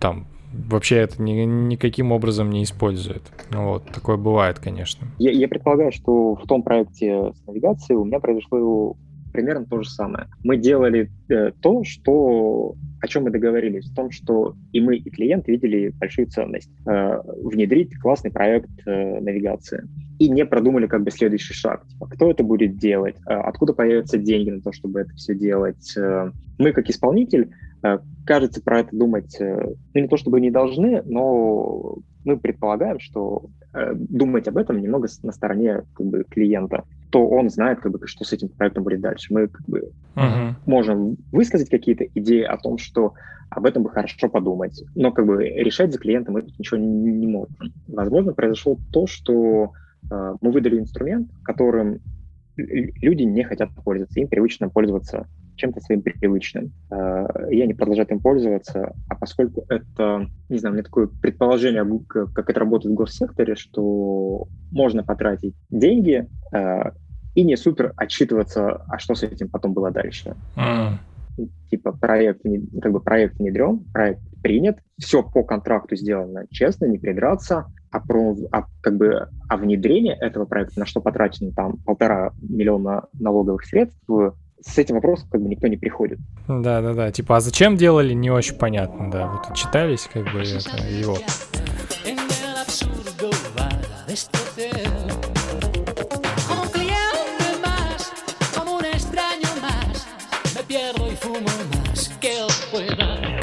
Speaker 1: там, вообще это ни, никаким образом не использует. Ну вот, такое бывает, конечно.
Speaker 3: Я, я предполагаю, что в том проекте с навигацией у меня произошло примерно то же самое. Мы делали э, то, что о чем мы договорились, в том, что и мы, и клиент видели большую ценность э, внедрить классный проект э, навигации. И не продумали как бы следующий шаг. Типа, кто это будет делать, э, откуда появятся деньги на то, чтобы это все делать. Э, мы, как исполнитель, э, кажется, про это думать, э, ну, не то чтобы не должны, но мы предполагаем, что э, думать об этом немного на стороне как бы, клиента то он знает, как бы, что с этим проектом будет дальше. Мы как бы uh-huh. можем высказать какие-то идеи о том, что об этом бы хорошо подумать, но как бы решать за клиента мы ничего не, можем. Возможно, произошло то, что э, мы выдали инструмент, которым люди не хотят пользоваться, им привычно пользоваться чем-то своим привычным. Э, и они продолжают им пользоваться, а поскольку это, не знаю, у меня такое предположение, как это работает в госсекторе, что можно потратить деньги э, и не супер отчитываться, а что с этим потом было дальше. Mm. Типа проект, как бы проект внедрен, проект принят, все по контракту сделано честно, не придраться, а, про, а, как бы, а внедрение этого проекта, на что потрачено там полтора миллиона налоговых средств, с этим вопросом как бы никто не приходит.
Speaker 1: Да, да, да. Типа, а зачем делали, не очень понятно, да. Вот читались, как бы это его.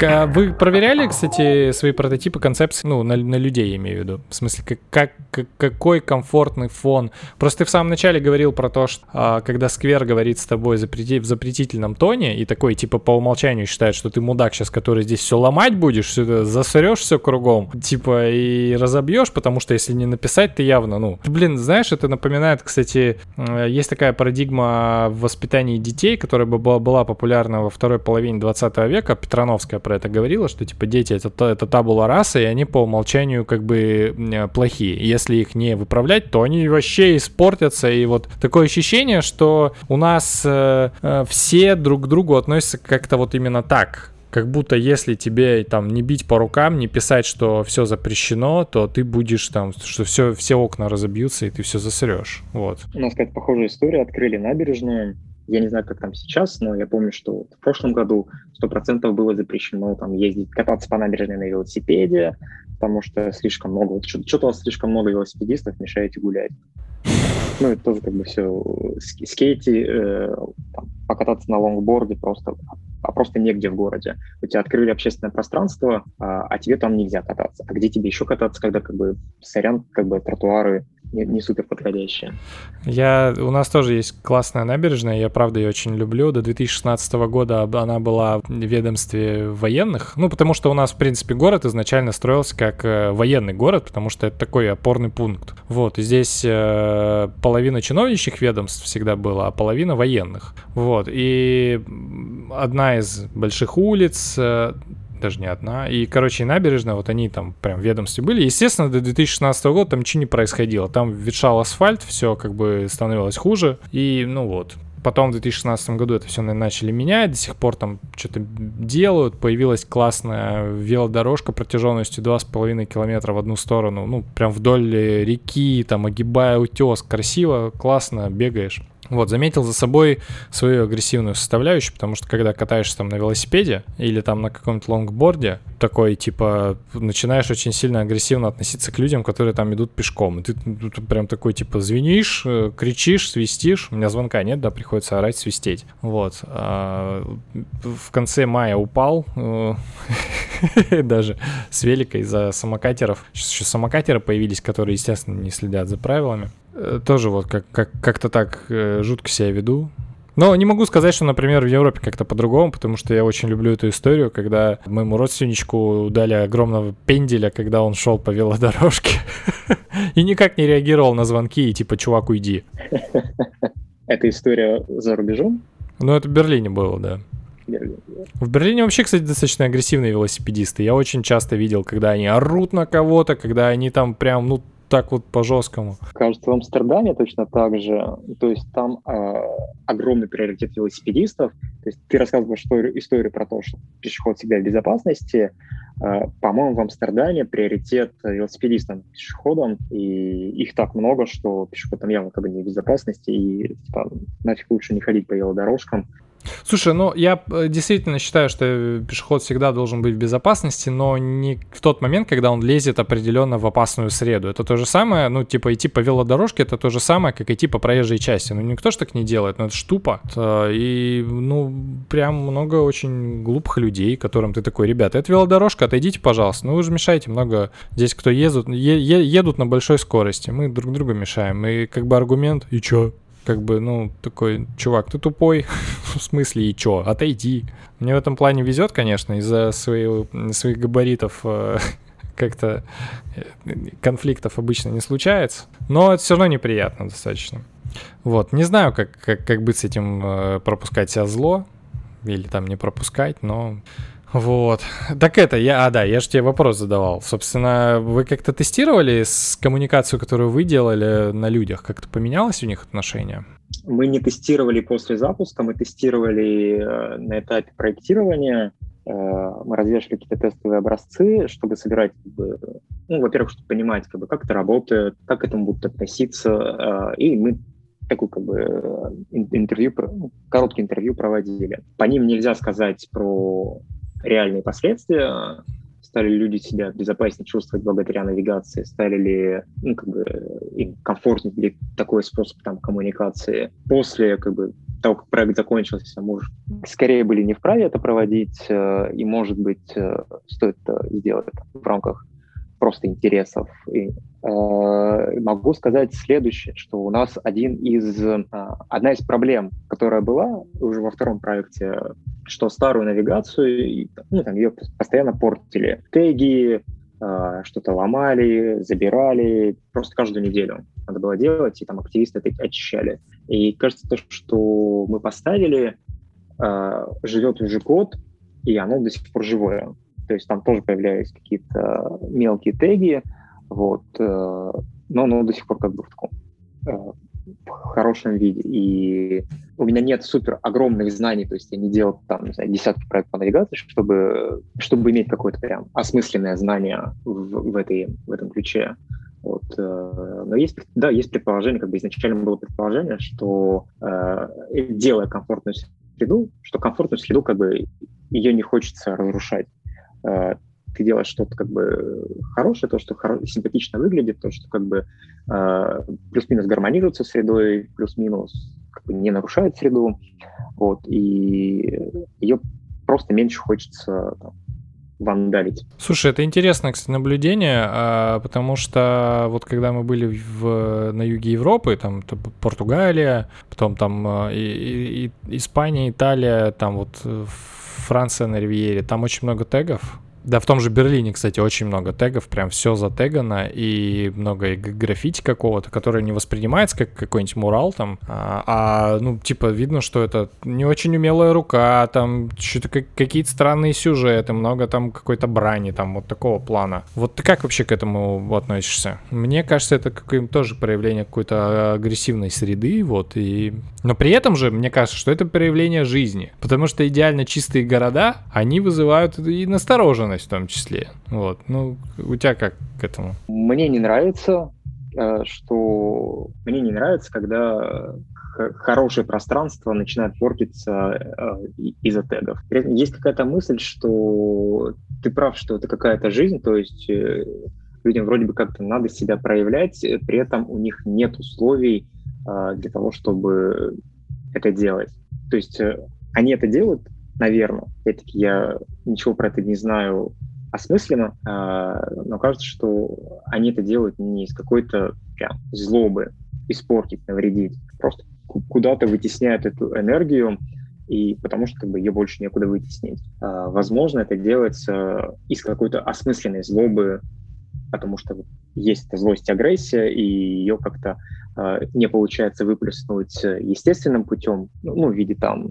Speaker 1: А вы проверяли, кстати, свои прототипы концепции, ну, на, на людей, я имею в виду? В смысле, как, как, какой комфортный фон? Просто ты в самом начале говорил про то, что а, когда Сквер говорит с тобой запрети, в запретительном тоне и такой, типа, по умолчанию считает, что ты мудак сейчас, который здесь все ломать будешь, все это засрешь все кругом, типа, и разобьешь, потому что если не написать, ты явно, ну... Блин, знаешь, это напоминает, кстати, э, есть такая парадигма в воспитании детей, которая была, была популярна во второй половине 20 века, Петрановская про это говорила, что типа дети это, это табула раса, и они по умолчанию как бы плохие. Если их не выправлять, то они вообще испортятся. И вот такое ощущение, что у нас э, э, все друг к другу относятся как-то вот именно так как будто если тебе там не бить по рукам, не писать, что все запрещено, то ты будешь там, что все, все окна разобьются и ты все засрешь. Вот.
Speaker 3: У нас какая-то похожая история. Открыли набережную, я не знаю, как там сейчас, но я помню, что в прошлом году 100% было запрещено там ездить, кататься по набережной на велосипеде, потому что слишком много, вот что-то слишком много велосипедистов, мешаете гулять. Ну, это тоже как бы все скейти, э, там, покататься на лонгборде просто, а просто негде в городе. У тебя открыли общественное пространство, а, а тебе там нельзя кататься. А где тебе еще кататься, когда как бы сорян, как бы тротуары не, не супер подходящая.
Speaker 1: Я, у нас тоже есть классная набережная, я правда ее очень люблю. До 2016 года она была в ведомстве военных, ну потому что у нас, в принципе, город изначально строился как э, военный город, потому что это такой опорный пункт. Вот, и здесь э, половина чиновничьих ведомств всегда была, а половина военных. Вот, и одна из больших улиц, э, даже не одна. И, короче, и набережная, вот они там прям ведомстве были. Естественно, до 2016 года там ничего не происходило. Там ветшал асфальт, все как бы становилось хуже. И, ну вот, потом в 2016 году это все начали менять, до сих пор там что-то делают, появилась классная велодорожка протяженностью 2,5 километра в одну сторону, ну, прям вдоль реки, там, огибая утес, красиво, классно, бегаешь. Вот, заметил за собой свою агрессивную составляющую, потому что когда катаешься там на велосипеде или там на каком-то лонгборде, такой, типа, начинаешь очень сильно агрессивно относиться к людям, которые там идут пешком. И ты, ты прям такой, типа, звенишь, э, кричишь, свистишь. У меня звонка нет, да, приходится орать, свистеть. Вот. А в конце мая упал, э, даже с великой из-за самокатеров. Сейчас еще самокатеры появились, которые, естественно, не следят за правилами. Э, тоже вот как, как, как-то так э, жутко себя веду. Но не могу сказать, что, например, в Европе как-то по-другому, потому что я очень люблю эту историю, когда моему родственничку дали огромного пенделя, когда он шел по велодорожке и никак не реагировал на звонки и типа, чувак, уйди.
Speaker 3: Эта история за рубежом?
Speaker 1: Ну, это в Берлине было, да. В Берлине вообще, кстати, достаточно агрессивные велосипедисты. Я очень часто видел, когда они орут на кого-то, когда они там прям, ну, так вот по-жесткому.
Speaker 3: Кажется, в Амстердаме точно так же. То есть там э, огромный приоритет велосипедистов. То есть ты рассказываешь историю, историю про то, что пешеход всегда в безопасности, Э, по-моему, в Амстердаме приоритет велосипедистам, пешеходам, и их так много, что пешеход там явно как бы не в безопасности, и типа, нафиг лучше не ходить по велодорожкам,
Speaker 1: Слушай, ну я э, действительно считаю, что пешеход всегда должен быть в безопасности, но не в тот момент, когда он лезет определенно в опасную среду. Это то же самое, ну типа идти по велодорожке, это то же самое, как идти по проезжей части. Ну никто ж так не делает, ну это ж тупо. И ну прям много очень глупых людей, которым ты такой, ребята, это велодорожка, отойдите, пожалуйста. Ну вы же мешаете много. Здесь кто ездут, е- едут на большой скорости, мы друг другу мешаем. И как бы аргумент, и чё, как бы, ну, такой, чувак, ты тупой, в смысле, и чё, отойди. Мне в этом плане везет, конечно, из-за своих, своих габаритов э, как-то э, конфликтов обычно не случается, но это все равно неприятно достаточно. Вот, не знаю, как, как, как быть с этим, э, пропускать себя зло или там не пропускать, но вот. Так это, я, а да, я же тебе вопрос задавал. Собственно, вы как-то тестировали с коммуникацию, которую вы делали на людях? Как-то поменялось у них отношение?
Speaker 3: Мы не тестировали после запуска, мы тестировали э, на этапе проектирования. Э, мы развешивали какие-то тестовые образцы, чтобы собирать, как бы, ну, во-первых, чтобы понимать, как, бы, как это работает, как к этому будут относиться. Э, и мы такую как бы интервью, ну, короткое интервью проводили. По ним нельзя сказать про реальные последствия, стали люди себя безопаснее чувствовать благодаря навигации, стали ли ну, как бы, им комфортнее ли такой способ там, коммуникации. После как бы, того, как проект закончился, может, скорее были не вправе это проводить, э, и, может быть, э, стоит это сделать в рамках просто интересов. И, э, могу сказать следующее, что у нас один из, э, одна из проблем, которая была уже во втором проекте, что старую навигацию, ну, там ее постоянно портили. Теги, э, что-то ломали, забирали, просто каждую неделю надо было делать, и там активисты это очищали. И кажется, то, что мы поставили, э, живет уже год, и оно до сих пор живое. То есть там тоже появлялись какие-то мелкие теги, вот, э, но оно до сих пор как бы в таком э, в хорошем виде. И у меня нет супер огромных знаний, то есть я не делал там, не знаю, десятки проектов по навигации, чтобы, чтобы иметь какое-то прям осмысленное знание в, в, этой, в этом ключе. Вот. Э, но есть, да, есть предположение, как бы изначально было предположение, что делая комфортную среду, что комфортную среду как бы ее не хочется разрушать. Э, ты делаешь что-то как бы хорошее, то, что хоро- симпатично выглядит, то, что как бы э, плюс-минус гармонирует со средой, плюс-минус как бы не нарушает среду, вот, и ее просто меньше хочется там, вандалить.
Speaker 1: Слушай, это интересное, кстати, наблюдение, а, потому что вот когда мы были в, на юге Европы, там Португалия, потом там а, и, и, и Испания, Италия, там вот Франция на Ривьере, там очень много тегов, да, в том же Берлине, кстати, очень много тегов, прям все затегано, и много граффити какого-то, которое не воспринимается как какой-нибудь мурал там, а, а ну, типа, видно, что это не очень умелая рука, там что-то как, какие-то странные сюжеты, много там какой-то брани, там вот такого плана. Вот ты как вообще к этому относишься? Мне кажется, это какое тоже проявление какой-то агрессивной среды, вот, и... Но при этом же, мне кажется, что это проявление жизни, потому что идеально чистые города, они вызывают и настороженность в том числе. Вот. Ну, у тебя как к этому?
Speaker 3: Мне не нравится, э, что мне не нравится, когда хорошее пространство начинает портиться э, из-за тегов. Есть какая-то мысль, что ты прав, что это какая-то жизнь, то есть э, людям вроде бы как-то надо себя проявлять, при этом у них нет условий для того, чтобы это делать. То есть они это делают, наверное. Опять-таки, я ничего про это не знаю осмысленно, а, но кажется, что они это делают не из какой-то прям злобы испортить, навредить, просто куда-то вытесняют эту энергию, и потому что как бы ее больше некуда вытеснить. А, возможно, это делается из какой-то осмысленной злобы, потому что есть эта злость, агрессия, и ее как-то э, не получается выплеснуть естественным путем, ну, в виде там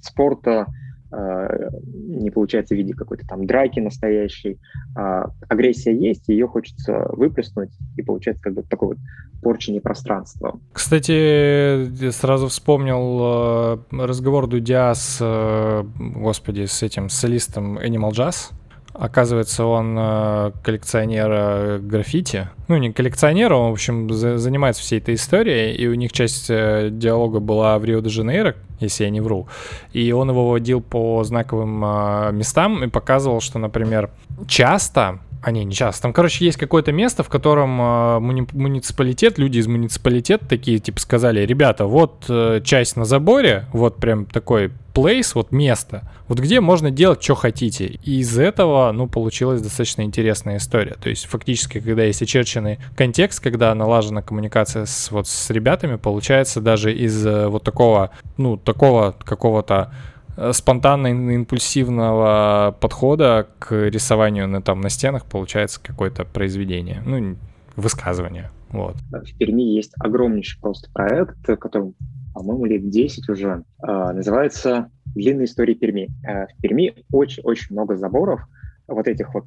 Speaker 3: спорта, не получается в виде какой-то там драки настоящей. А агрессия есть, ее хочется выплеснуть, и получается как бы такой вот порчение пространства.
Speaker 1: Кстати, сразу вспомнил э, разговор Дудя с, э, господи, с этим солистом Animal Jazz, Оказывается, он э, коллекционер э, граффити. Ну, не коллекционер, он, в общем, за, занимается всей этой историей, и у них часть э, диалога была в Рио-де-Жанейро, если я не вру. И он его водил по знаковым местам и показывал, что, например, часто а не, не часто. Там, короче, есть какое-то место, в котором э, муни- муниципалитет, люди из муниципалитета такие, типа, сказали, ребята, вот э, часть на заборе, вот прям такой place, вот место, вот где можно делать, что хотите. И из этого, ну, получилась достаточно интересная история. То есть, фактически, когда есть очерченный контекст, когда налажена коммуникация с, вот, с ребятами, получается даже из э, вот такого, ну, такого какого-то Э, спонтанно-импульсивного подхода к рисованию на, там, на стенах получается какое-то произведение, ну, высказывание. Вот.
Speaker 3: В Перми есть огромнейший просто проект, который, по-моему, лет 10 уже, э, называется «Длинная история Перми». Э, в Перми очень-очень много заборов, вот этих вот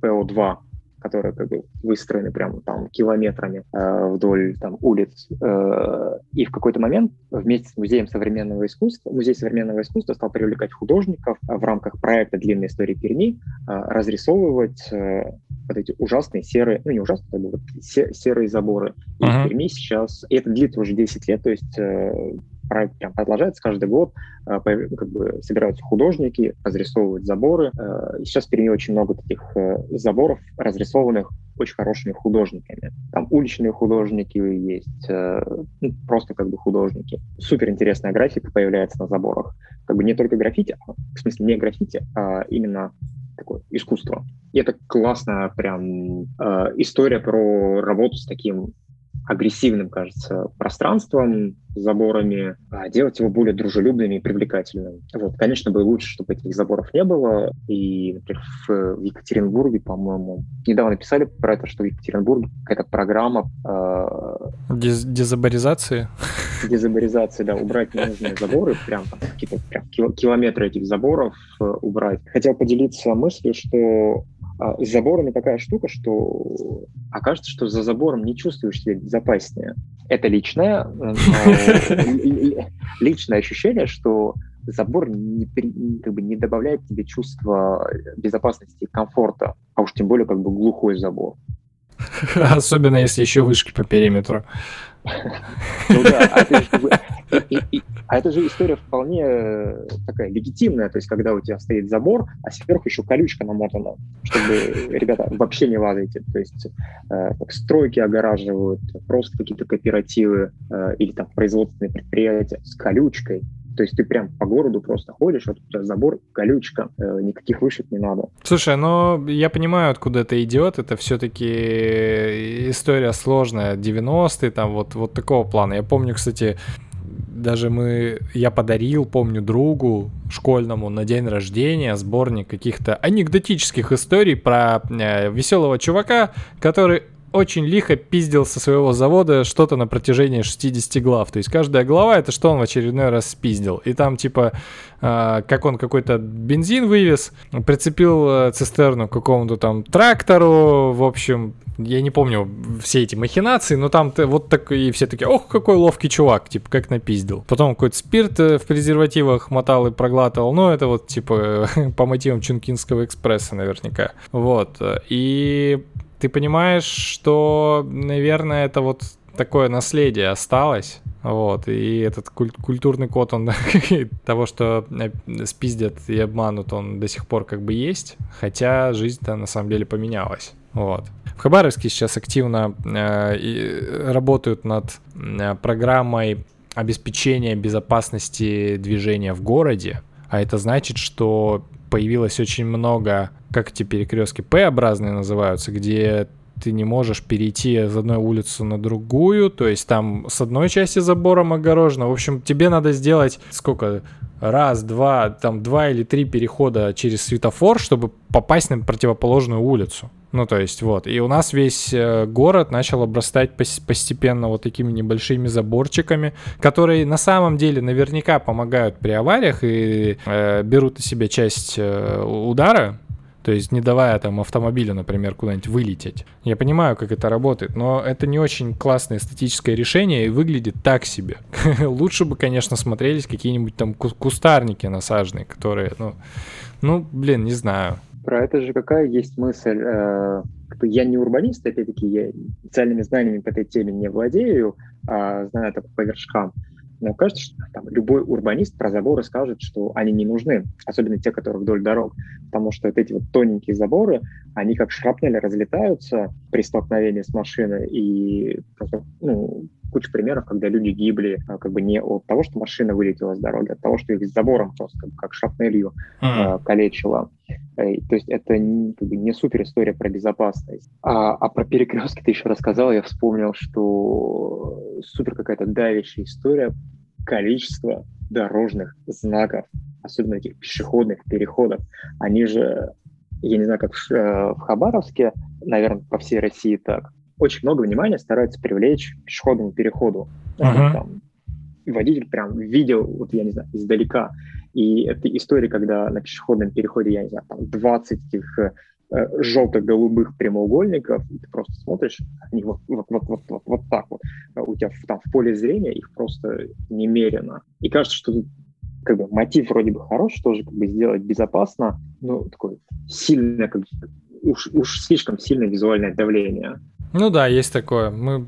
Speaker 3: ПО-2, которые как бы выстроены прямо там километрами э, вдоль там улиц. Э, и в какой-то момент вместе с Музеем современного искусства, Музей современного искусства стал привлекать художников в рамках проекта «Длинная история Перми» э, разрисовывать э, вот эти ужасные серые, ну не ужасные, как бы вот серые заборы. И uh-huh. в Перми сейчас, и это длится уже 10 лет, то есть э, проект прям продолжается каждый год, э, как бы собираются художники, разрисовывают заборы. Э, сейчас в Перми очень много таких э, заборов, разрисованных очень хорошими художниками. Там уличные художники есть, ну, просто как бы художники. Супер интересная графика появляется на заборах. Как бы не только граффити, а, в смысле не граффити, а именно такое искусство. И это классная прям история про работу с таким агрессивным, кажется, пространством, заборами, а делать его более дружелюбным и привлекательным. Вот, конечно, было лучше, чтобы этих заборов не было. И, например, в Екатеринбурге, по-моему, недавно писали про это, что в Екатеринбурге какая-то программа... Э,
Speaker 1: Дез дезаборизации?
Speaker 3: Дезаборизации, да, убрать ненужные заборы, прям какие-то прям километры этих заборов э, убрать. Хотел поделиться мыслью, что а с заборами такая штука, что окажется, что за забором не чувствуешь себя безопаснее. Это личное, личное ощущение, что забор не, как бы не добавляет тебе чувства безопасности и комфорта, а уж тем более как бы глухой забор.
Speaker 1: Особенно если еще вышки по периметру.
Speaker 3: Ну да, а же, а это же история вполне э, такая легитимная, то есть когда у тебя стоит забор, а сверху еще колючка намотана, чтобы, ребята, вообще не лазайте. То есть э, стройки огораживают, просто какие-то кооперативы э, или там производственные предприятия с колючкой. То есть ты прям по городу просто ходишь, вот у тебя забор, колючка, э, никаких вышек не надо.
Speaker 1: Слушай, ну я понимаю, откуда это идет. Это все-таки история сложная. 90-е, там вот, вот такого плана. Я помню, кстати, даже мы, я подарил, помню, другу школьному на день рождения сборник каких-то анекдотических историй про э, веселого чувака, который очень лихо пиздил со своего завода что-то на протяжении 60 глав. То есть каждая глава это что он в очередной раз спиздил. И там типа, э, как он какой-то бензин вывез, прицепил э, цистерну к какому-то там трактору, в общем, я не помню все эти махинации, но там вот так и все такие, ох, какой ловкий чувак, типа, как напиздил. Потом какой-то спирт э, в презервативах мотал и проглатывал, ну, это вот, типа, по мотивам Чункинского экспресса наверняка. Вот, и ты понимаешь, что, наверное, это вот такое наследие осталось, вот, и этот куль- культурный код, он того, что э, спиздят и обманут, он до сих пор как бы есть, хотя жизнь-то на самом деле поменялась, вот. В Хабаровске сейчас активно э, работают над э, программой обеспечения безопасности движения в городе, а это значит, что появилось очень много, как эти перекрестки П-образные называются, где ты не можешь перейти из одной улицы на другую, то есть там с одной части забором огорожено. В общем, тебе надо сделать сколько? Раз, два, там два или три перехода через светофор, чтобы попасть на противоположную улицу. Ну, то есть, вот. И у нас весь э, город начал обрастать постепенно вот такими небольшими заборчиками, которые на самом деле наверняка помогают при авариях и э, берут на себя часть э, удара, то есть не давая там автомобилю, например, куда-нибудь вылететь. Я понимаю, как это работает, но это не очень классное эстетическое решение и выглядит так себе. Лучше бы, конечно, смотрелись какие-нибудь там кустарники насаженные, которые, ну, ну, блин, не знаю.
Speaker 3: Про это же какая есть мысль? Э, я не урбанист, опять-таки, я специальными знаниями по этой теме не владею, а знаю это по вершкам. Но кажется, что там, любой урбанист про заборы скажет, что они не нужны, особенно те, которые вдоль дорог, потому что вот эти вот тоненькие заборы, они как шрапнели разлетаются при столкновении с машиной, и ну, куча примеров, когда люди гибли а, как бы не от того, что машина вылетела с дороги, а от того, что их с забором просто как, как шрапнелью mm-hmm. калечило. Э, то есть это не, как бы, не супер история про безопасность. А, а про перекрестки ты еще рассказал, я вспомнил, что супер какая-то давящая история количество дорожных знаков, особенно этих пешеходных переходов. Они же, я не знаю, как в, э, в Хабаровске, наверное, по всей России так, очень много внимания стараются привлечь к пешеходному переходу. Uh-huh. Там, водитель прям видел, вот я не знаю, издалека. И это история, когда на пешеходном переходе, я не знаю, там 20 этих э, желто-голубых прямоугольников, и ты просто смотришь, они вот, вот, вот, вот, вот, вот так вот. У тебя там в поле зрения их просто немерено. И кажется, что как бы мотив вроде бы хороший, тоже как бы сделать безопасно, но такое сильное, как, уж, уж слишком сильное визуальное давление.
Speaker 1: Ну да, есть такое. Мы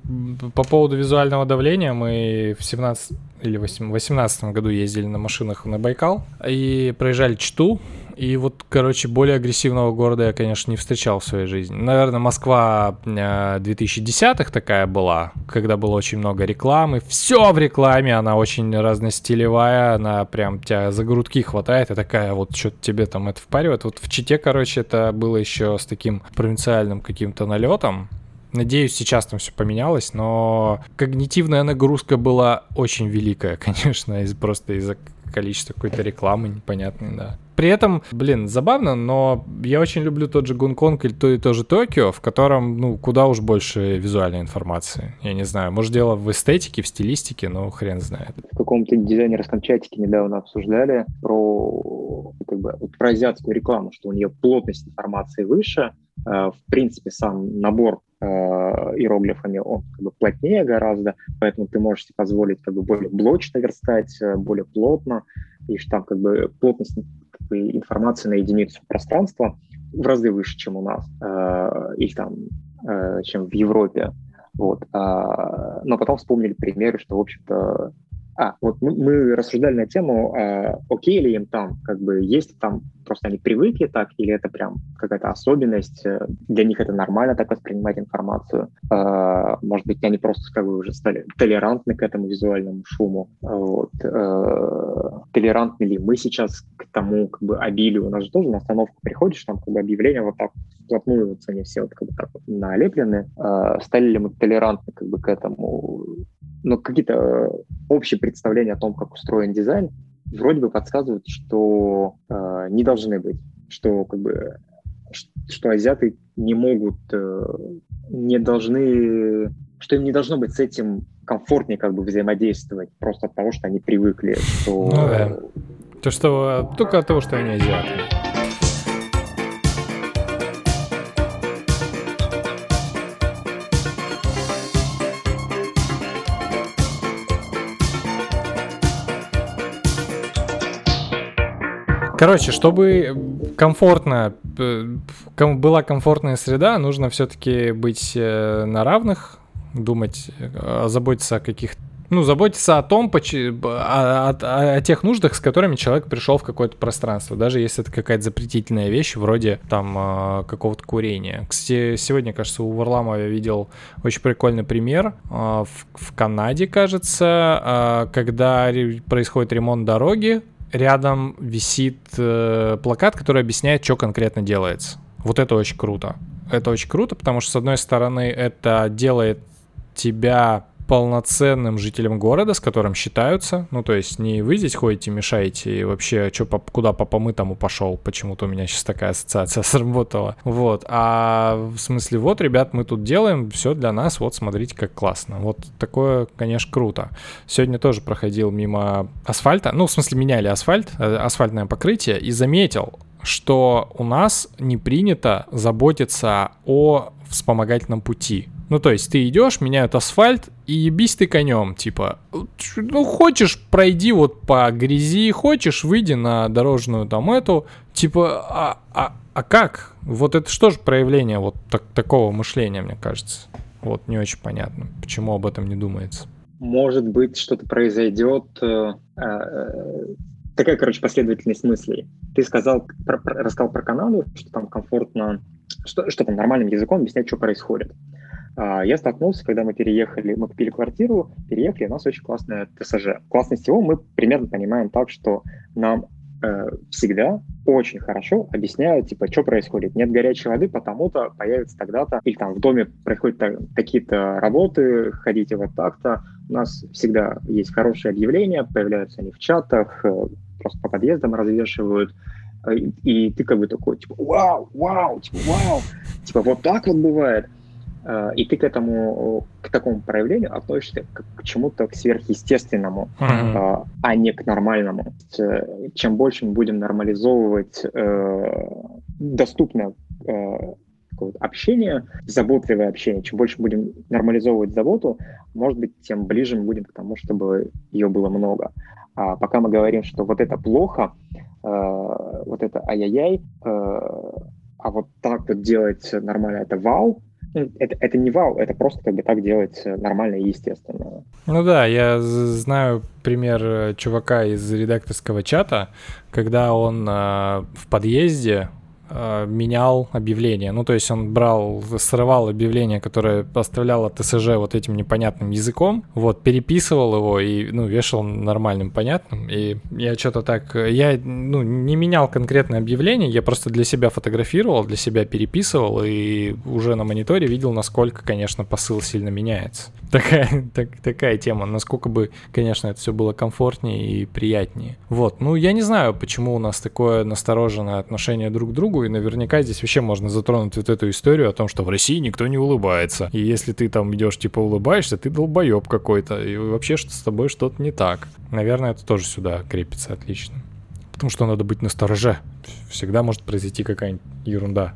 Speaker 1: по поводу визуального давления мы в 17 или 18 году ездили на машинах на Байкал и проезжали Чту. И вот, короче, более агрессивного города я, конечно, не встречал в своей жизни. Наверное, Москва 2010-х э, такая была, когда было очень много рекламы. Все в рекламе, она очень разностилевая, она прям тебя за грудки хватает и такая вот что-то тебе там это впаривает. Вот в Чите, короче, это было еще с таким провинциальным каким-то налетом. Надеюсь, сейчас там все поменялось, но когнитивная нагрузка была очень великая, конечно, из, просто из-за количества какой-то рекламы непонятной, да. При этом, блин, забавно, но я очень люблю тот же Гонконг или то и то же Токио, в котором, ну, куда уж больше визуальной информации. Я не знаю, может, дело в эстетике, в стилистике, но хрен знает.
Speaker 3: В каком-то дизайнерском чатике недавно обсуждали про, как бы, про азиатскую рекламу, что у нее плотность информации выше, э, в принципе, сам набор э, иероглифами, он как бы плотнее гораздо, поэтому ты можешь себе позволить как бы более блочно верстать, э, более плотно, и там как бы плотность как бы, информации на единицу пространства в разы выше, чем у нас, э, или там, э, чем в Европе. Вот. А, но потом вспомнили примеры, что, в общем-то, а, вот мы, мы рассуждали на тему, а, окей ли им там, как бы есть там, просто они привыкли так, или это прям какая-то особенность, э, для них это нормально так воспринимать информацию. А, может быть, они просто как бы уже стали толерантны к этому визуальному шуму. Вот. А, толерантны ли мы сейчас к тому как бы обилию? У нас же тоже на остановку приходишь, там как бы объявления вот так вплотную, вот они все вот как бы так налеплены. Стали ли мы толерантны как бы к этому но какие-то общие представления о том, как устроен дизайн, вроде бы подсказывают, что э, не должны быть, что как бы что азиаты не могут, э, не должны, что им не должно быть с этим комфортнее как бы взаимодействовать просто от того, что они привыкли, что... Ну, да.
Speaker 1: То, что только от того, что они азиаты. Короче, чтобы комфортно была комфортная среда, нужно все-таки быть э, на равных, думать, э, заботиться о каких-то ну, заботиться о том, о, о, о, тех нуждах, с которыми человек пришел в какое-то пространство, даже если это какая-то запретительная вещь, вроде там э, какого-то курения. Кстати, сегодня, кажется, у Варламова я видел очень прикольный пример в, в Канаде, кажется, когда происходит ремонт дороги, рядом висит э, плакат, который объясняет, что конкретно делается. Вот это очень круто. Это очень круто, потому что, с одной стороны, это делает тебя полноценным жителем города, с которым считаются. Ну, то есть не вы здесь ходите, мешаете, и вообще, что, куда папа мы тому пошел. Почему-то у меня сейчас такая ассоциация сработала. Вот. А в смысле, вот, ребят, мы тут делаем, все для нас, вот, смотрите, как классно. Вот такое, конечно, круто. Сегодня тоже проходил мимо асфальта, ну, в смысле, меняли асфальт, э, асфальтное покрытие, и заметил, что у нас не принято заботиться о вспомогательном пути. Ну, то есть ты идешь, меняют асфальт, и ебись ты конем, типа, ну, хочешь, пройди вот по грязи, хочешь, выйди на дорожную там эту, типа, а, а, а как? Вот это что же проявление вот так, такого мышления, мне кажется. Вот не очень понятно, почему об этом не думается.
Speaker 3: Может быть, что-то произойдет. Э, э, такая, короче, последовательность мыслей. Ты сказал, про, про, рассказал про Канаду, что там комфортно, что, что там нормальным языком объяснять, что происходит. А, я столкнулся, когда мы переехали, мы купили квартиру, переехали, у нас очень классная ТСЖ. Классность его мы примерно понимаем так, что нам э, всегда очень хорошо объясняют, типа, что происходит. Нет горячей воды, потому-то появится тогда-то, или там в доме происходят такие-то работы, ходите вот так-то. У нас всегда есть хорошие объявления, появляются они в чатах, э, просто по подъездам развешивают. Э, и ты как бы такой, типа, вау, вау, типа, вау, типа, вот так вот бывает. Э, и ты к этому, к такому проявлению относишься к, к чему-то к сверхъестественному, mm-hmm. а не к нормальному. Чем больше мы будем нормализовывать э, доступное э, общение, заботливое общение, чем больше будем нормализовывать заботу, может быть, тем ближе мы будем к тому, чтобы ее было много. А пока мы говорим, что вот это плохо, вот это ай-яй-яй, а вот так вот делать нормально, это вау, это, это не вау, это просто как бы так делать нормально и естественно.
Speaker 1: Ну да, я знаю пример э, чувака из редакторского чата, когда он э, в подъезде Э, менял объявление. Ну, то есть он брал, срывал объявление, которое оставляло ТСЖ вот этим непонятным языком, вот, переписывал его и, ну, вешал нормальным, понятным. И я что-то так... Я, ну, не менял конкретное объявление, я просто для себя фотографировал, для себя переписывал и уже на мониторе видел, насколько, конечно, посыл сильно меняется. Такая, так, такая тема. Насколько бы, конечно, это все было комфортнее и приятнее. Вот. Ну, я не знаю, почему у нас такое настороженное отношение друг к другу, другу, и наверняка здесь вообще можно затронуть вот эту историю о том, что в России никто не улыбается. И если ты там идешь, типа, улыбаешься, ты долбоеб какой-то, и вообще что с тобой что-то не так. Наверное, это тоже сюда крепится отлично. Потому что надо быть настороже. Всегда может произойти какая-нибудь ерунда.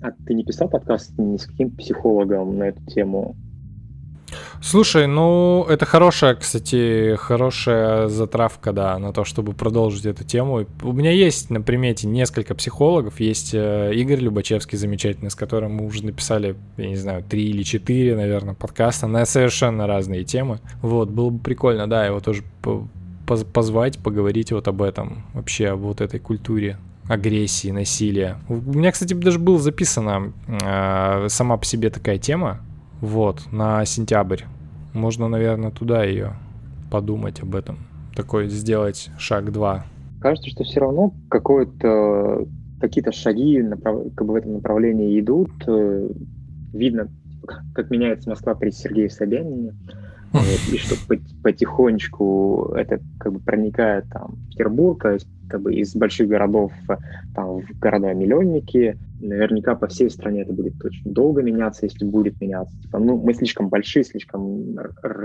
Speaker 3: А ты не писал подкаст ни с каким психологом на эту тему?
Speaker 1: Слушай, ну это хорошая, кстати, хорошая затравка, да, на то, чтобы продолжить эту тему. У меня есть на примете несколько психологов. Есть э, Игорь Любачевский замечательный, с которым мы уже написали, я не знаю, три или четыре, наверное, подкаста на совершенно разные темы. Вот, было бы прикольно, да, его тоже позвать, поговорить вот об этом, вообще об вот этой культуре агрессии, насилия. У меня, кстати, даже была записана э, сама по себе такая тема, вот, на сентябрь. Можно, наверное, туда ее подумать об этом. Такой сделать шаг два.
Speaker 3: Кажется, что все равно какое-то какие-то шаги направ... как бы в этом направлении идут. Э, видно, как меняется Москва при Сергее Собянине. Вот, и что потихонечку это как бы проникает там, в Петербург, то есть как бы из больших городов там, в города-миллионники, Наверняка по всей стране это будет очень долго меняться, если будет меняться. Типа, ну, мы слишком большие, слишком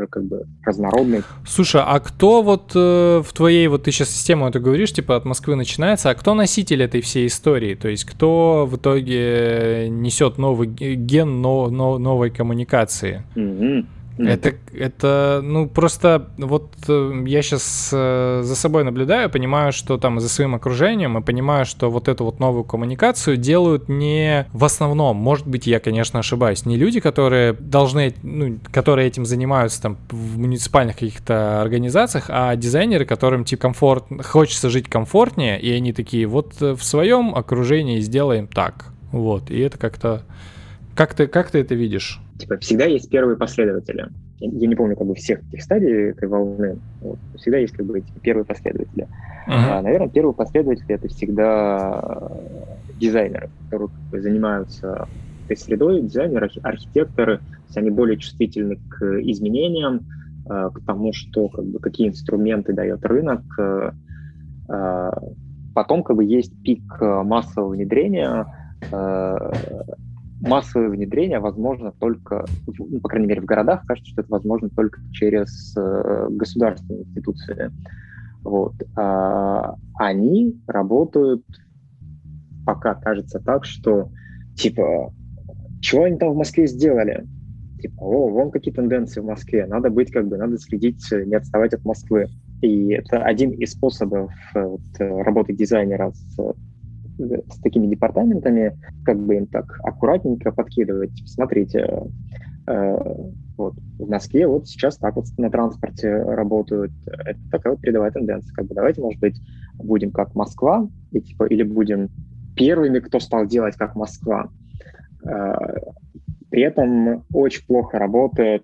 Speaker 3: как бы разнородные.
Speaker 1: Слушай, а кто вот э, в твоей, вот ты сейчас систему это говоришь, типа от Москвы начинается, а кто носитель этой всей истории? То есть кто в итоге несет новый ген но, но, новой коммуникации? Mm-hmm. Это, это, ну, просто вот э, я сейчас э, за собой наблюдаю, понимаю, что там за своим окружением, и понимаю, что вот эту вот новую коммуникацию делают не в основном, может быть, я, конечно, ошибаюсь, не люди, которые должны, ну, которые этим занимаются там в муниципальных каких-то организациях, а дизайнеры, которым типа комфорт, хочется жить комфортнее, и они такие, вот э, в своем окружении сделаем так, вот, и это как-то, как ты, как ты это видишь?
Speaker 3: Типа, всегда есть первые последователи. Я, не помню как бы всех этих стадий этой волны. Вот. Всегда есть как бы эти первые последователи. Uh-huh. А, наверное, первые последователи это всегда дизайнеры, которые как бы, занимаются этой средой, дизайнеры, архитекторы, они более чувствительны к изменениям, а, к тому, что как бы какие инструменты дает рынок. А, потом как бы есть пик массового внедрения, массовое внедрение возможно только, ну, по крайней мере, в городах, кажется, что это возможно только через э, государственные институции. Вот. А они работают пока кажется так, что типа, чего они там в Москве сделали? Типа, о, вон какие тенденции в Москве, надо быть как бы, надо следить, не отставать от Москвы. И это один из способов э, вот, работы дизайнера с с такими департаментами, как бы им так аккуратненько подкидывать. Смотрите, э, вот в Москве вот сейчас так вот на транспорте работают. Это такая вот передовая тенденция. Как бы давайте, может быть, будем как Москва, и, типа, или будем первыми, кто стал делать как Москва. Э, при этом очень плохо работает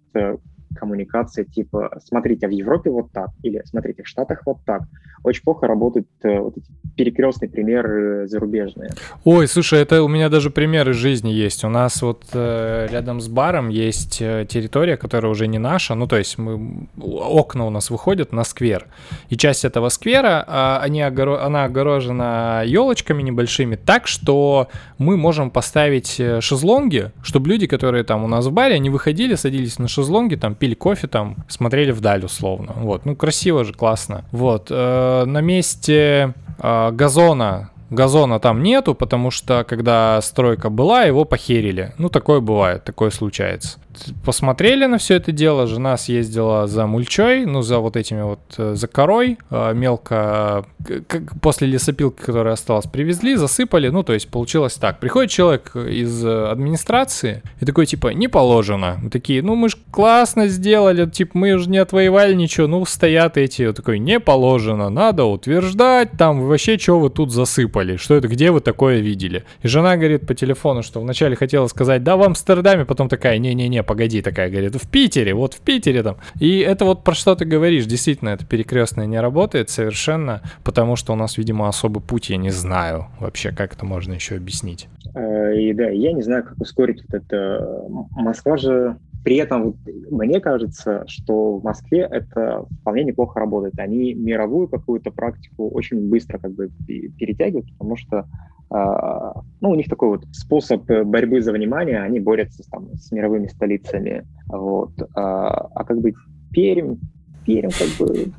Speaker 3: э, коммуникация типа «смотрите, в Европе вот так» или «смотрите, в Штатах вот так». Очень плохо работают э, вот эти перекрестные примеры зарубежные.
Speaker 1: Ой, слушай, это у меня даже примеры жизни есть. У нас вот э, рядом с баром есть э, территория, которая уже не наша, ну то есть мы, окна у нас выходят на сквер. И часть этого сквера, э, они огоро... она огорожена елочками небольшими так, что мы можем поставить э, шезлонги, чтобы люди, которые там у нас в баре, они выходили, садились на шезлонги, там пили кофе, там смотрели вдаль условно. Вот, ну красиво же, классно. Вот, э, на месте э, газона газона там нету, потому что когда стройка была, его похерили. Ну, такое бывает, такое случается посмотрели на все это дело. Жена съездила за мульчой, ну, за вот этими вот, э, за корой. Э, мелко, как после лесопилки, которая осталась, привезли, засыпали. Ну, то есть получилось так. Приходит человек из администрации и такой, типа, не положено. Мы такие, ну, мы же классно сделали, типа, мы же не отвоевали ничего. Ну, стоят эти, вот такой, не положено, надо утверждать, там, вообще, что вы тут засыпали? Что это, где вы такое видели? И жена говорит по телефону, что вначале хотела сказать, да, в Амстердаме, потом такая, не-не-не, погоди, такая говорит, в Питере, вот в Питере там. И это вот про что ты говоришь, действительно, это перекрестное не работает совершенно, потому что у нас, видимо, особый путь, я не знаю вообще, как это можно еще объяснить.
Speaker 3: Э, и да, я не знаю, как ускорить вот это. Москва же при этом мне кажется, что в Москве это вполне неплохо работает. Они мировую какую-то практику очень быстро как бы перетягивают, потому что а, ну, у них такой вот способ борьбы за внимание, они борются там, с мировыми столицами. Вот. А, а как бы Пермь, Пермь как бы...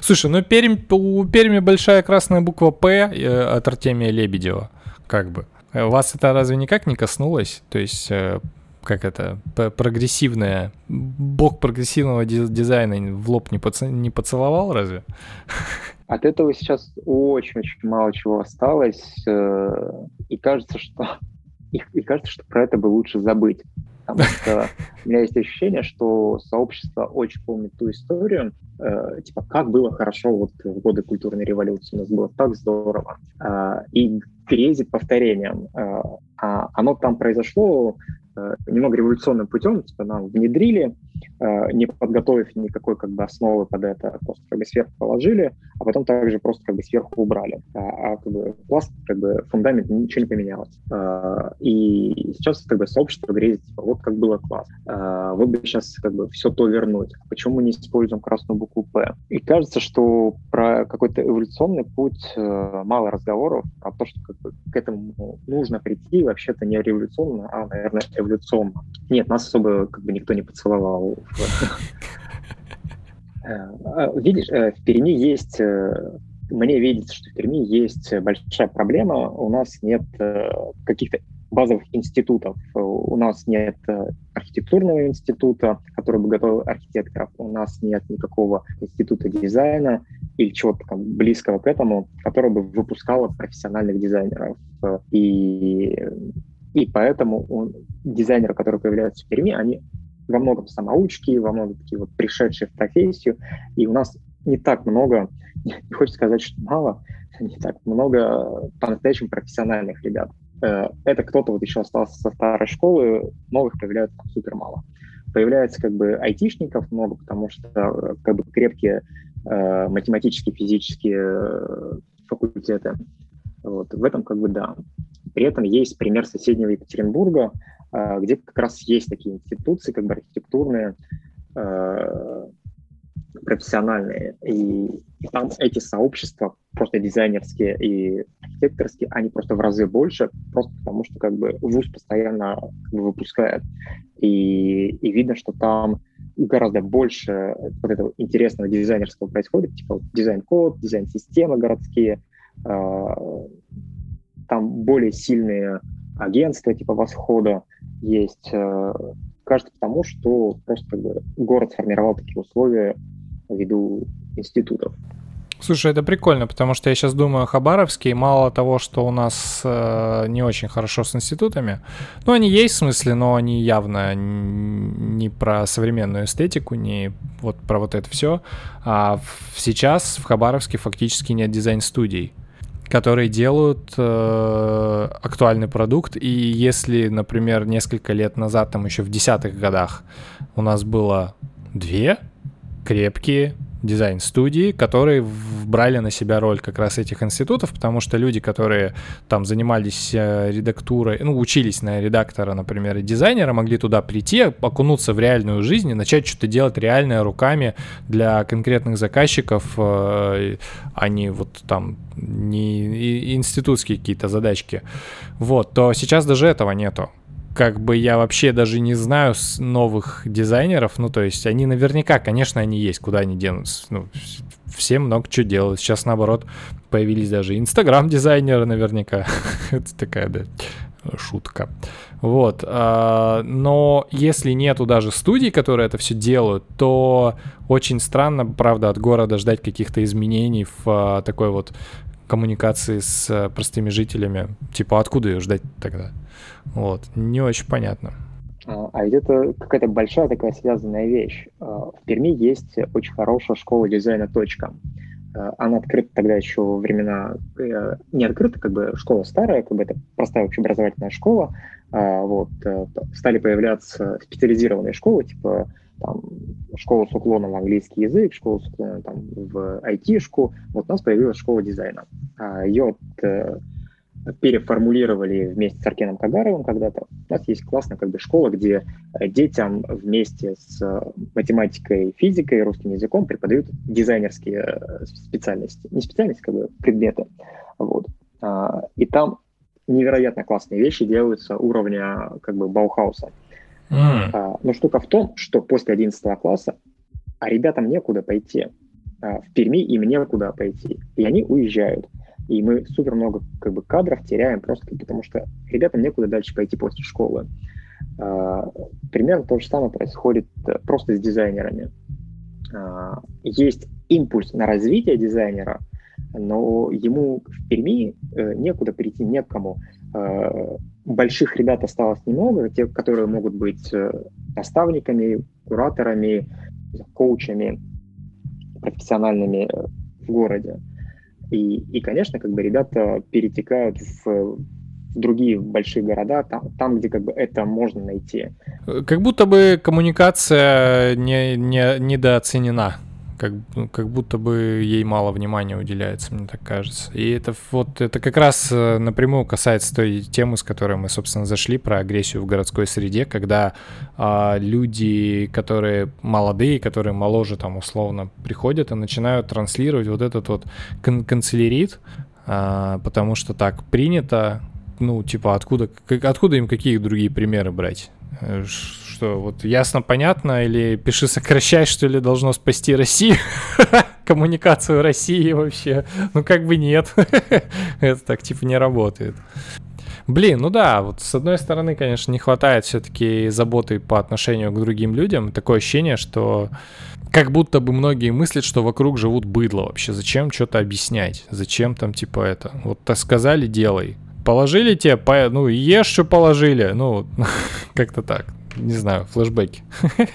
Speaker 1: Слушай, ну Пермь, у Перми большая красная буква «П» э, от Артемия Лебедева, как бы. Вас это разве никак не коснулось? То есть э, как это, прогрессивное, бог прогрессивного дизайна в лоб не, поц... не поцеловал разве?
Speaker 3: От этого сейчас очень-очень мало чего осталось, э, и кажется, что и, и кажется, что про это бы лучше забыть. Потому что у меня есть ощущение, что сообщество очень помнит ту историю, э, типа, как было хорошо вот в годы культурной революции, у нас было так здорово, э, и грезит повторением. Э, а оно там произошло немного революционным путем, типа нам внедрили, э, не подготовив никакой как бы основы под это, просто как бы сверху положили, а потом также просто как бы сверху убрали. А, а как бы пласт, как бы фундамент, ничего не поменялось. Э, и сейчас как бы сообщество грезит, типа, вот как было класс. Вот бы сейчас как бы все то вернуть. Почему мы не используем красную букву «П»? И кажется, что про какой-то эволюционный путь мало разговоров, а то, что как бы к этому нужно прийти, вообще-то не революционно, а, наверное, эволюционно эволюционно. Нет, нас особо как бы никто не поцеловал. Э, а, видишь, э, в Перми есть, э, мне видится, что в Перми есть большая проблема. У нас нет каких-то базовых институтов. У нас нет архитектурного института, который бы готовил архитекторов. У нас нет никакого института дизайна или чего-то близкого к этому, который бы выпускало профессиональных дизайнеров. И и поэтому он, дизайнеры, которые появляются в Перми, они во многом самоучки, во многом такие вот пришедшие в профессию. И у нас не так много, не хочется сказать, что мало, не так много по-настоящему профессиональных ребят. Э, это кто-то вот еще остался со старой школы, новых появляется там супер мало. Появляется как бы айтишников много, потому что э, как бы крепкие э, математические, физические факультеты. Вот. В этом как бы да. При этом есть пример соседнего Екатеринбурга, а, где как раз есть такие институции, как бы архитектурные, а, профессиональные. И, и там эти сообщества, просто дизайнерские и архитекторские, они просто в разы больше, просто потому что как бы ВУЗ постоянно как бы, выпускает. И, и видно, что там гораздо больше вот этого интересного дизайнерского происходит, типа дизайн-код, дизайн-системы городские, там более сильные агентства типа Восхода есть. Э, кажется, потому что просто город сформировал такие условия ввиду институтов.
Speaker 1: Слушай, это прикольно, потому что я сейчас думаю о Хабаровске, и мало того, что у нас э, не очень хорошо с институтами, ну, они есть в смысле, но они явно не про современную эстетику, не вот про вот это все, а сейчас в Хабаровске фактически нет дизайн-студий которые делают э, актуальный продукт. И если, например, несколько лет назад, там еще в десятых годах, у нас было две крепкие дизайн-студии, которые брали на себя роль как раз этих институтов, потому что люди, которые там занимались э, редактурой, ну, учились на редактора, например, и дизайнера, могли туда прийти, окунуться в реальную жизнь и начать что-то делать реальное руками для конкретных заказчиков, э, а не вот там не институтские какие-то задачки. Вот, то сейчас даже этого нету как бы я вообще даже не знаю с новых дизайнеров. Ну, то есть они наверняка, конечно, они есть, куда они денутся. Ну, все много чего делают. Сейчас, наоборот, появились даже инстаграм-дизайнеры наверняка. Это такая, да, шутка. Вот. А, но если нету даже студий, которые это все делают, то очень странно, правда, от города ждать каких-то изменений в а, такой вот коммуникации с э, простыми жителями. Типа, откуда ее ждать тогда? Вот, не очень понятно.
Speaker 3: А, а ведь это какая-то большая такая связанная вещь. А, в Перми есть очень хорошая школа дизайна «Точка». А, она открыта тогда еще во времена... Э, не открыта, как бы школа старая, как бы это простая общеобразовательная школа. Вот. Э, стали появляться специализированные школы, типа там, школа с уклоном в английский язык, школа с уклоном там, в IT-шку. Вот у нас появилась школа дизайна. Ее э, переформулировали вместе с Аркеном Кагаровым когда-то. У нас есть классная как бы школа, где э, детям вместе с э, математикой, физикой, русским языком преподают дизайнерские специальности. Не специальности, как бы предметы. Вот. А, и там невероятно классные вещи делаются уровня как бы Баухауса. Mm. Но штука в том, что после 11 класса а ребятам некуда пойти. А, в Перми им некуда пойти. И они уезжают. И мы супер много как бы, кадров теряем просто потому, что ребятам некуда дальше пойти после школы. Примерно то же самое происходит э, просто с дизайнерами. Есть импульс на развитие дизайнера, но ему в Перми э, некуда перейти, некому больших ребят осталось немного, те, которые могут быть э, наставниками, кураторами, коучами профессиональными э, в городе. И, и, конечно, как бы ребята перетекают в, в другие большие города, там, там, где как бы это можно найти.
Speaker 1: Как будто бы коммуникация не, не, недооценена как, ну, как будто бы ей мало внимания уделяется, мне так кажется. И это вот это как раз э, напрямую касается той темы, с которой мы, собственно, зашли про агрессию в городской среде, когда а, люди, которые молодые, которые моложе там условно приходят и начинают транслировать вот этот вот кан канцелярит, а, потому что так принято, ну, типа, откуда, откуда им какие другие примеры брать? Э, что, вот ясно, понятно, или пиши сокращай, что ли, должно спасти Россию? Коммуникацию России вообще? Ну, как бы нет. Это так, типа, не работает. Блин, ну да, вот с одной стороны, конечно, не хватает все-таки заботы по отношению к другим людям. Такое ощущение, что как будто бы многие мыслят, что вокруг живут быдло вообще. Зачем что-то объяснять? Зачем там типа это? Вот так сказали, делай. Положили тебе, по... ну ешь, что положили. Ну, как-то так не знаю, флешбеки.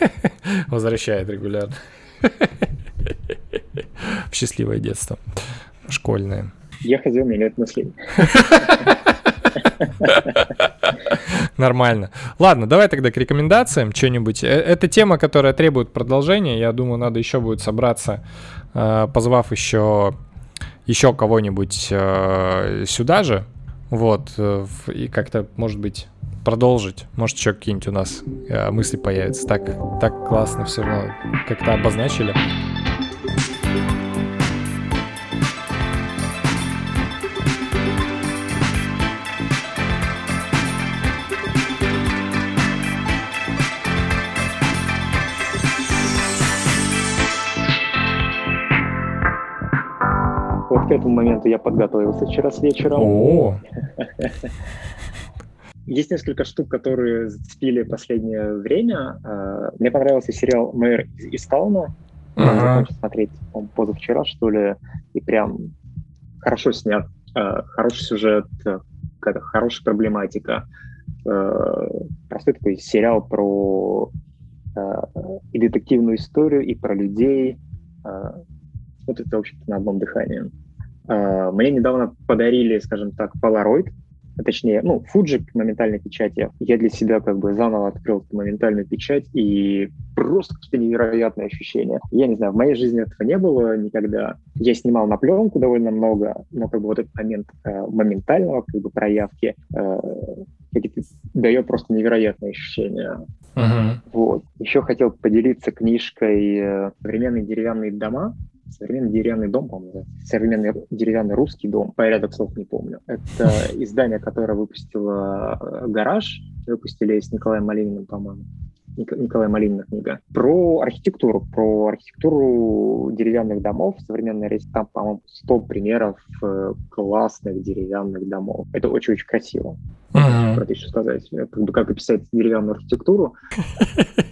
Speaker 1: Возвращает регулярно. В счастливое детство. Школьное.
Speaker 3: Я ходил, у меня нет мыслей.
Speaker 1: Нормально. Ладно, давай тогда к рекомендациям что-нибудь. Э, это тема, которая требует продолжения. Я думаю, надо еще будет собраться, э, позвав еще, еще кого-нибудь э, сюда же. Вот. И как-то, может быть, продолжить. Может, еще какие-нибудь у нас э, мысли появятся. Так, так классно все равно как-то обозначили.
Speaker 3: К этому моменту я подготовился вчера с вечера. О! Есть несколько штук, которые зацепили последнее время. А, мне понравился сериал «Мэр из Тауна». Закончил смотреть позавчера, что ли, и прям хорошо снят, э, хороший сюжет, какая-то хорошая проблематика. Э, простой такой сериал про и детективную историю, и про людей. Смотрится, в общем-то, на одном дыхании. Э, мне недавно подарили, скажем так, Polaroid, точнее, ну, Fuji моментальной печати. Я для себя как бы заново открыл моментальную печать, и просто какие-то невероятные ощущения. Я не знаю, в моей жизни этого не было никогда. Я снимал на пленку довольно много, но как бы вот этот момент э, моментального как бы проявки э, дает просто невероятные ощущения. Uh-huh. Вот. Еще хотел поделиться книжкой э, «Современные деревянные дома» современный деревянный дом, по-моему, современный деревянный русский дом, порядок слов не помню. Это издание, которое выпустило э, «Гараж», выпустили с Николаем Малининым, по-моему. Николай Малинина книга. Про архитектуру, про архитектуру деревянных домов. Современная речь, там, по-моему, 100 примеров э, классных деревянных домов. Это очень-очень красиво. Uh-huh. Про это еще сказать. Как бы как описать деревянную архитектуру.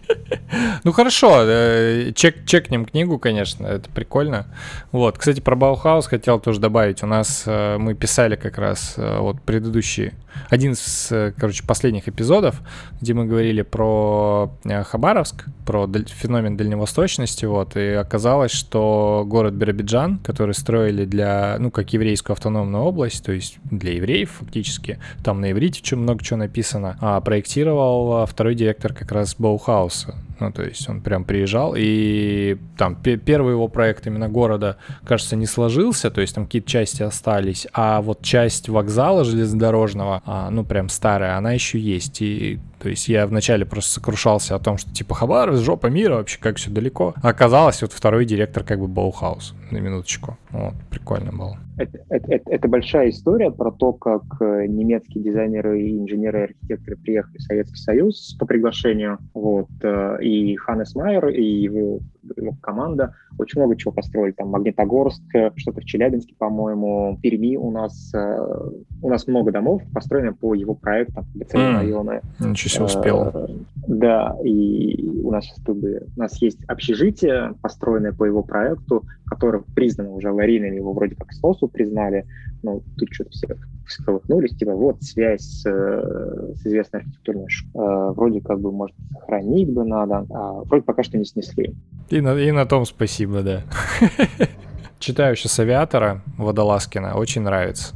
Speaker 1: Ну хорошо, э, чек, чекнем книгу, конечно, это прикольно. Вот, кстати, про Баухаус хотел тоже добавить. У нас э, мы писали как раз э, вот предыдущий, один из, короче, последних эпизодов, где мы говорили про Хабаровск, про феномен дальневосточности, вот, и оказалось, что город Биробиджан, который строили для, ну, как еврейскую автономную область, то есть для евреев фактически, там на иврите много чего написано, а проектировал второй директор как раз Баухауса, ну, то есть он прям приезжал, и там первый его проект именно города, кажется, не сложился, то есть там какие-то части остались, а вот часть вокзала железнодорожного, а, ну, прям старая, она еще есть, и то есть я вначале просто сокрушался о том, что типа Хабаровск, жопа мира, вообще как все далеко. А оказалось, вот второй директор как бы Баухаус, на минуточку. Вот, прикольно было.
Speaker 3: Это, это, это, большая история про то, как э, немецкие дизайнеры и инженеры и архитекторы приехали в Советский Союз по приглашению. Вот, э, и Ханнес Майер, и его его команда очень много чего построили. Там Магнитогорск, что-то в Челябинске, по-моему, в Перми у нас э, у нас много домов построено по его проектам,
Speaker 1: mm. районы. Ничего себе успел. Э,
Speaker 3: да, и у нас сейчас у нас есть общежитие, построенное по его проекту, которое признано уже аварийным, его вроде как СОСу признали, но тут что-то все всколыхнулись, типа вот связь с, с известной архитектурной школой, э, вроде как бы, может, сохранить бы надо, а вроде пока что не снесли.
Speaker 1: И на, и на том спасибо, да. Читаю сейчас «Авиатора» Водолазкина, очень нравится.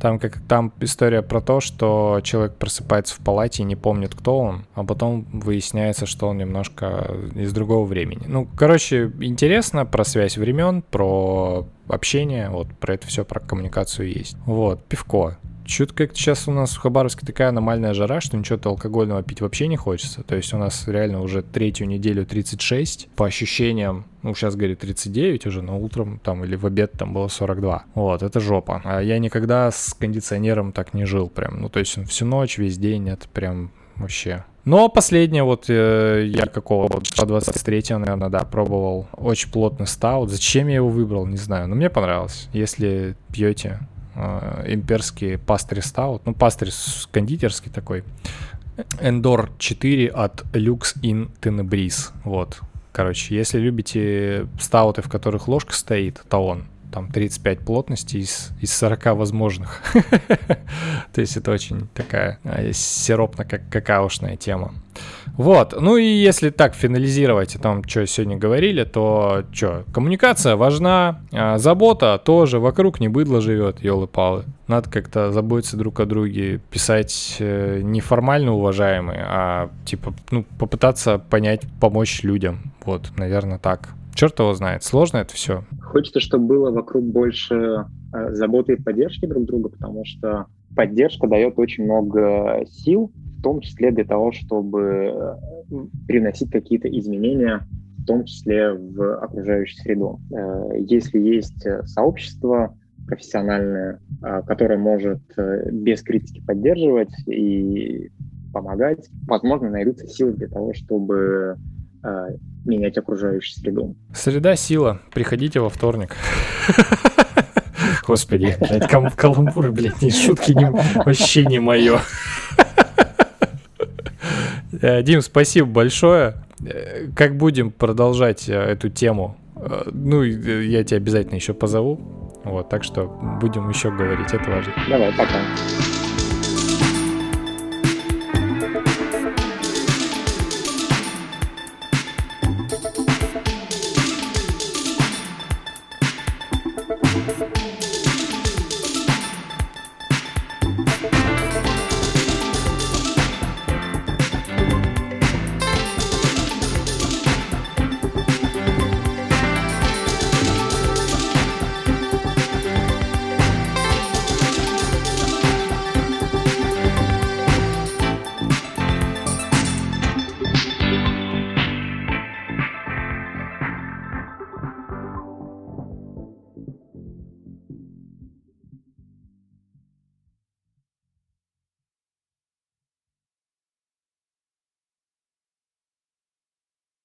Speaker 1: Там, как, там история про то, что человек просыпается в палате и не помнит, кто он, а потом выясняется, что он немножко из другого времени. Ну, короче, интересно про связь времен, про общение, вот про это все, про коммуникацию есть. Вот, пивко. Чуть как сейчас у нас в Хабаровске такая аномальная жара, что ничего-то алкогольного пить вообще не хочется. То есть у нас реально уже третью неделю 36. По ощущениям, ну, сейчас, говорит, 39 уже, но утром там или в обед там было 42. Вот, это жопа. А я никогда с кондиционером так не жил прям. Ну, то есть всю ночь, весь день, это прям вообще но последнее вот э, я какого вот 23 наверное, да, пробовал. Очень плотный стаут. Зачем я его выбрал, не знаю. Но мне понравилось. Если пьете, э, имперский пастырь стаут, ну, пастырь кондитерский такой, Endor 4 от Lux in Tenebris, вот. Короче, если любите стауты, в которых ложка стоит, то он там 35 плотности из, из 40 возможных. То есть это очень такая э, сиропно-какаошная тема. Вот, ну и если так финализировать о том, что сегодня говорили, то что, коммуникация важна, а забота тоже, вокруг не быдло живет, елы-палы. Надо как-то заботиться друг о друге, писать э, уважаемые, а типа, ну, попытаться понять, помочь людям. Вот, наверное, так. Черт его знает, сложно это все.
Speaker 3: Хочется, чтобы было вокруг больше заботы и поддержки друг друга, потому что поддержка дает очень много сил, в том числе для того, чтобы э, приносить какие-то изменения, в том числе в окружающую среду. Э, если есть сообщество профессиональное, которое может без критики поддерживать и помогать, возможно, найдутся силы для того, чтобы менять окружающую среду.
Speaker 1: Среда сила. Приходите во вторник. Господи, блядь, кал каламбуры, блядь, не шутки, не, вообще не мое. Э, Дим, спасибо большое. Э, как будем продолжать э, эту тему ну, я тебя обязательно еще позову. Вот, так что будем еще говорить, это важно.
Speaker 3: Давай, пока.